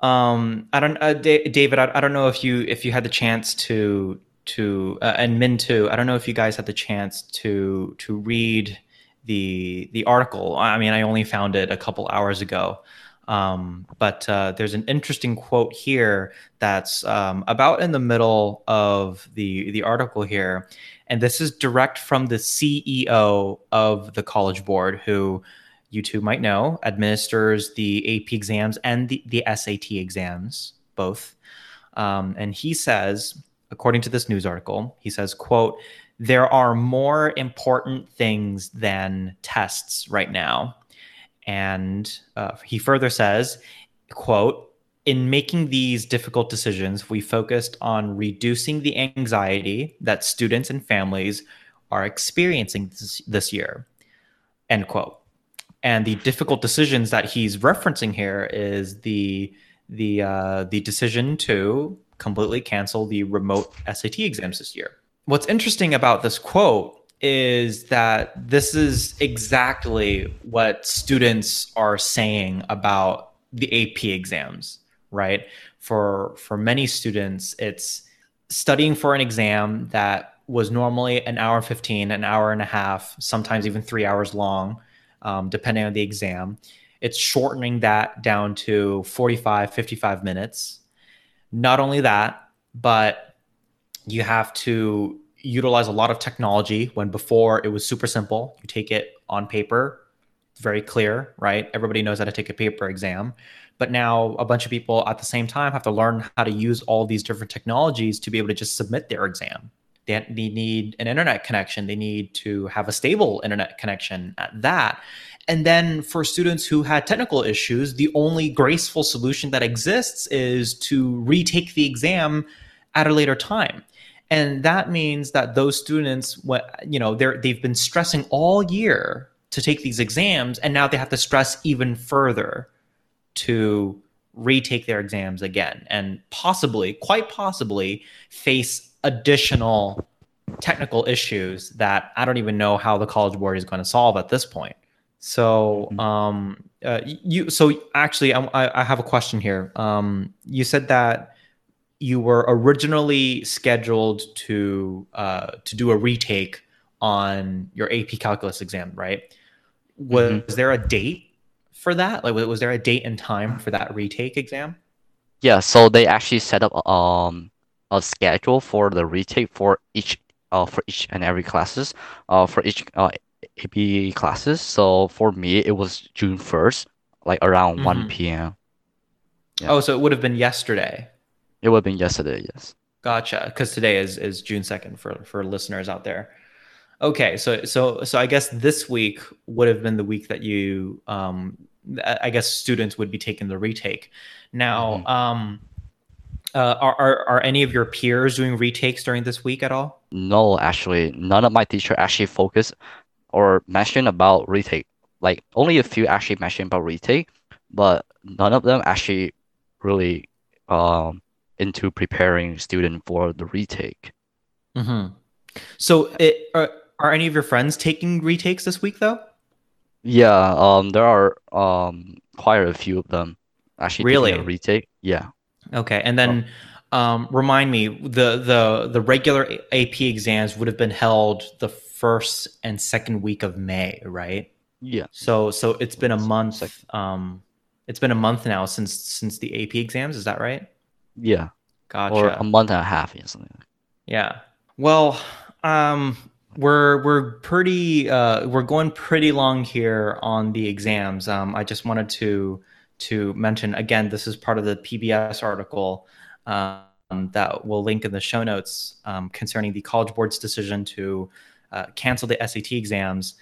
um, I don't, uh, Da- David. I, I don't know if you if you had the chance to to uh, and Minh too. I don't know if you guys had the chance to to read the the article. I mean, I only found it a couple hours ago. Um, but uh, there's an interesting quote here that's um, about in the middle of the the article here, and this is direct from the CEO of the College Board, who you two might know, administers the AP exams and the, the SAT exams, both. Um, and he says, according to this news article, he says, quote, there are more important things than tests right now. And uh, he further says, quote, in making these difficult decisions, we focused on reducing the anxiety that students and families are experiencing this, this year, end quote and the difficult decisions that he's referencing here is the the uh, the decision to completely cancel the remote SAT exams this year. What's interesting about this quote is that this is exactly what students are saying about the AP exams, right? For for many students, it's studying for an exam that was normally an hour 15, an hour and a half, sometimes even 3 hours long um, depending on the exam. It's shortening that down to 45, 55 minutes. Not only that, but you have to utilize a lot of technology when before it was super simple. You take it on paper, very clear, right? Everybody knows how to take a paper exam. But now a bunch of people at the same time have to learn how to use all these different technologies to be able to just submit their exam. They, they need an internet connection. They need to have a stable internet connection at that. And then for students who had technical issues, the only graceful solution that exists is to retake the exam at a later time. And that means that those students, what you know, they're they've been stressing all year to take these exams, and now they have to stress even further to retake their exams again, and possibly, quite possibly, face additional technical issues that I don't even know how the College Board is going to solve at this point. So, Mhm. um, uh, you so actually, I, I I have a question here. Um, you said that you were originally scheduled to uh, to do a retake on your AP Calculus exam, right? Was, Mhm. was there a date for that? Like, was there a date and time for that retake exam? Yeah, so they actually set up um a schedule for the retake for each uh for each and every classes uh for each uh AP classes. So for me it was June 1st, like around 1 Mhm. p.m. Yeah. Oh, so it would have been yesterday. It would have been yesterday, yes. Gotcha. Because today is is June second for for listeners out there. Okay, so so so I guess this week would have been the week that you um I guess students would be taking the retake. Now, Mhm. um, uh, are, are are any of your peers doing retakes during this week at all? No, actually, none of my teacher actually focus or mention about retake. Like only a few actually mentioned about retake, but none of them actually really um into preparing student for the retake. Mm-hmm. So, it, are, are any of your friends taking retakes this week though? Yeah, um, there are um quite a few of them actually taking a Really? retake. Yeah. Okay, and then um, remind me the the the regular AP exams would have been held the first and second week of May, right? Yeah. So so it's been a month. Um, it's been a month now since since the AP exams. Is that right? Yeah. Gotcha. Or a month and a half, yeah, something like Yeah. Well, um, we're we're pretty uh, we're going pretty long here on the exams. Um, I just wanted to to mention again, this is part of the PBS article um, that we'll link in the show notes um, concerning the College Board's decision to uh, cancel the SAT exams.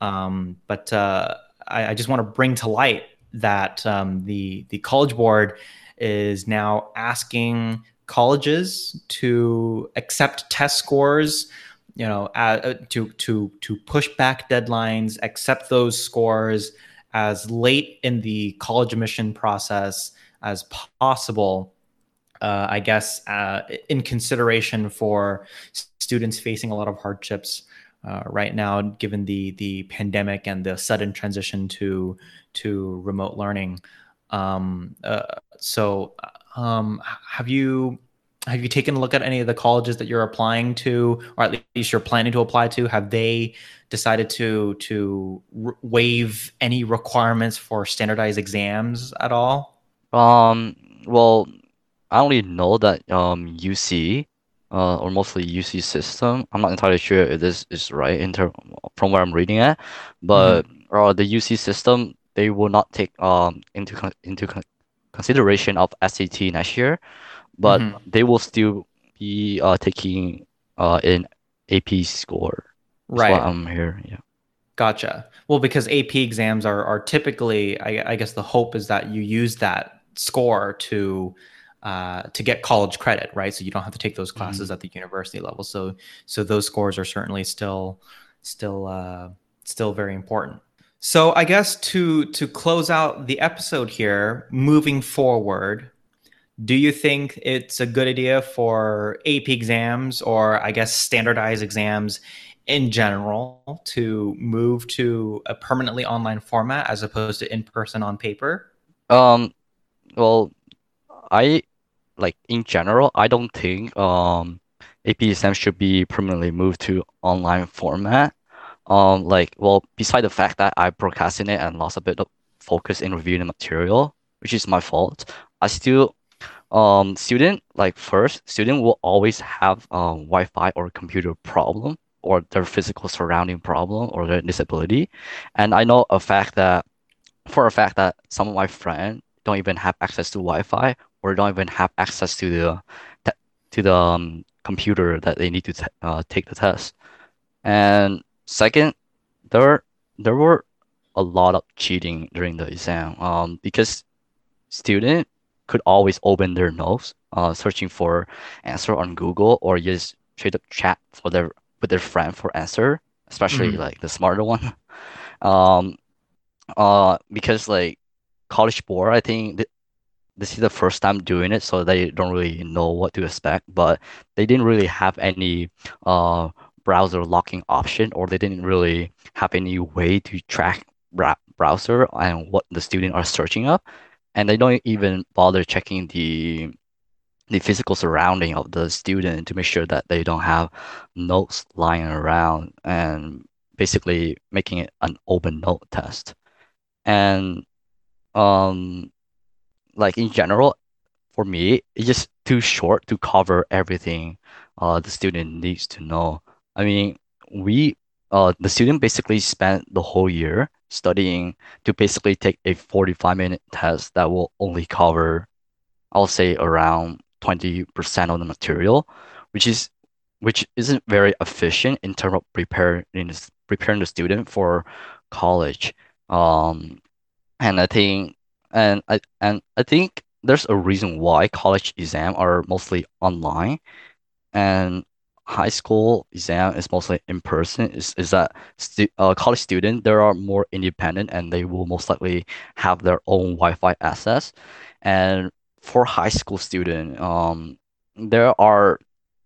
Um, but uh, I, I just want to bring to light that um, the the College Board is now asking colleges to accept test scores you know uh, to to to push back deadlines accept those scores as late in the college admission process as possible uh, i guess uh, in consideration for students facing a lot of hardships uh, right now given the the pandemic and the sudden transition to to remote learning. Um, uh, so um, have you have you taken a look at any of the colleges that you're applying to, or at least you're planning to apply to? Have they decided to to waive any requirements for standardized exams at all? Um, well, I only know that um UC, uh, or mostly UC system. I'm not entirely sure if this is right in term from where I'm reading at, but uh, the UC system they will not take um into into consideration of SAT next year, but Mhm. they will still be uh taking uh an AP score. Right. I'm here. Yeah. Gotcha. Well, because AP exams are are typically, I, I guess the hope is that you use that score to uh, to get college credit, right? So you don't have to take those classes at the university level. So so those scores are certainly still still uh, still very important. So I guess to to close out the episode here, moving forward, do you think it's a good idea for AP exams or I guess standardized exams in general to move to a permanently online format as opposed to in person on paper? Um, well, I like in general, I don't think um AP exams should be permanently moved to online format. Um, like, well, beside the fact that I procrastinate and lost a bit of focus in reviewing the material, which is my fault, I still um student like first student will always have um Wi-Fi or computer problem or their physical surrounding problem or their disability. And I know a fact that for a fact that some of my friends don't even have access to Wi-Fi or don't even have access to the to the um, computer that they need to t uh, take the test. And second, there there were a lot of cheating during the exam um, because student could always open their notes, uh, searching for answer on Google or just straight up chat for their with their friend for answer, especially Mhm. like the smarter one. Um, uh, because like College Board, I think th this is the first time doing it, so they don't really know what to expect. But they didn't really have any uh browser locking option, or they didn't really have any way to track browser and what the student are searching up, and they don't even bother checking the the physical surrounding of the student to make sure that they don't have notes lying around and basically making it an open note test. And um like in general, for me, it's just too short to cover everything uh the student needs to know. I mean, we uh the student basically spent the whole year studying to basically take a 45 minute test that will only cover, I'll say around 20% of the material, which is which isn't very efficient in terms of preparing preparing the student for college. Um, and I think and I and I think there's a reason why college exam are mostly online and high school exam is mostly in person. Is, is that stu- uh, college student they are more independent and they will most likely have their own Wi-Fi access. And for high school student um there are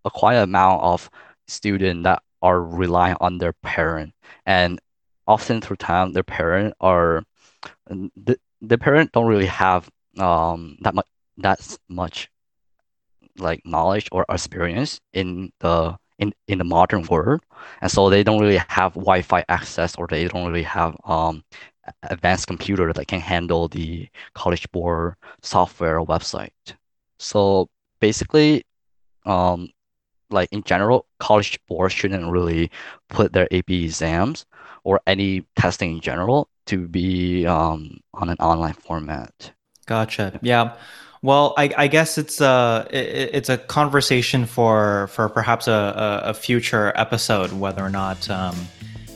a quite amount of student that are relying on their parent. And often through time their parent are the, the parent don't really have um that much that much like knowledge or experience in the in, in the modern world and so they don't really have wi-fi access or they don't really have um advanced computer that can handle the college board software or website so basically um like in general college board shouldn't really put their ap exams or any testing in general to be um, on an online format Gotcha. Yeah. Well, I, I guess it's a it, it's a conversation for for perhaps a, a, a future episode whether or not um,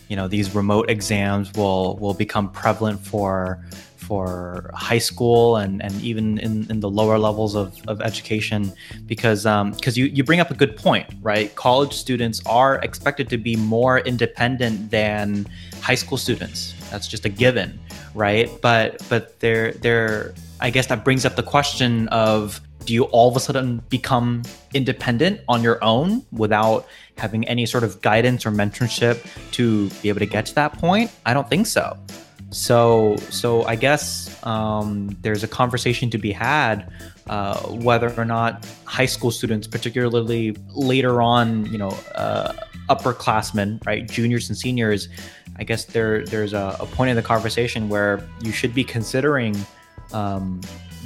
you know these remote exams will will become prevalent for for high school and, and even in, in the lower levels of, of education. Because because um, you, you bring up a good point right? College students are expected to be more independent than high school students. That's just a given right? But but they're they're I guess that brings up the question of do you all of a sudden become independent on your own without having any sort of guidance or mentorship to be able to get to that point? I don't think so. So, so I guess um, there's a conversation to be had uh, whether or not high school students, particularly later on, you know, uh, upperclassmen, right, juniors and seniors, I guess there there's a, a point in the conversation where you should be considering um,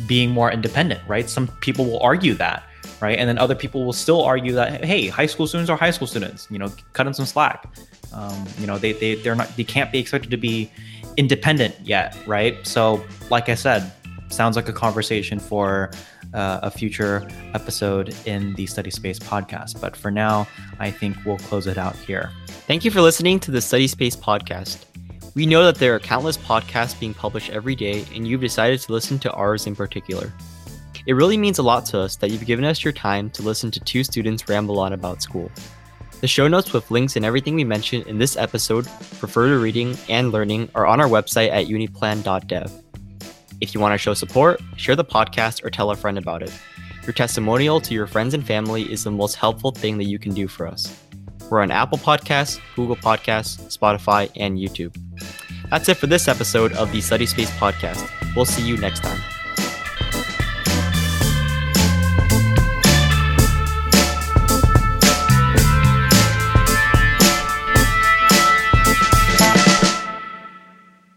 being more independent, right? Some people will argue that, right? And then other people will still argue that, hey, high school students are high school students, you know, cut them some slack. Um, you know, they, they, they're not, they can't be expected to be independent yet, right? So, like I said, sounds like a conversation for uh, a future episode in the Study Space podcast. But for now, I think we'll close it out here. Thank you for listening to the Study Space podcast. We know that there are countless podcasts being published every day, and you've decided to listen to ours in particular. It really means a lot to us that you've given us your time to listen to two students ramble on about school. The show notes with links and everything we mentioned in this episode for further reading and learning are on our website at uniplan.dev. If you want to show support, share the podcast or tell a friend about it. Your testimonial to your friends and family is the most helpful thing that you can do for us. We're on Apple Podcasts, Google Podcasts, Spotify, and YouTube. That's it for this episode of the Study Space Podcast. We'll see you next time.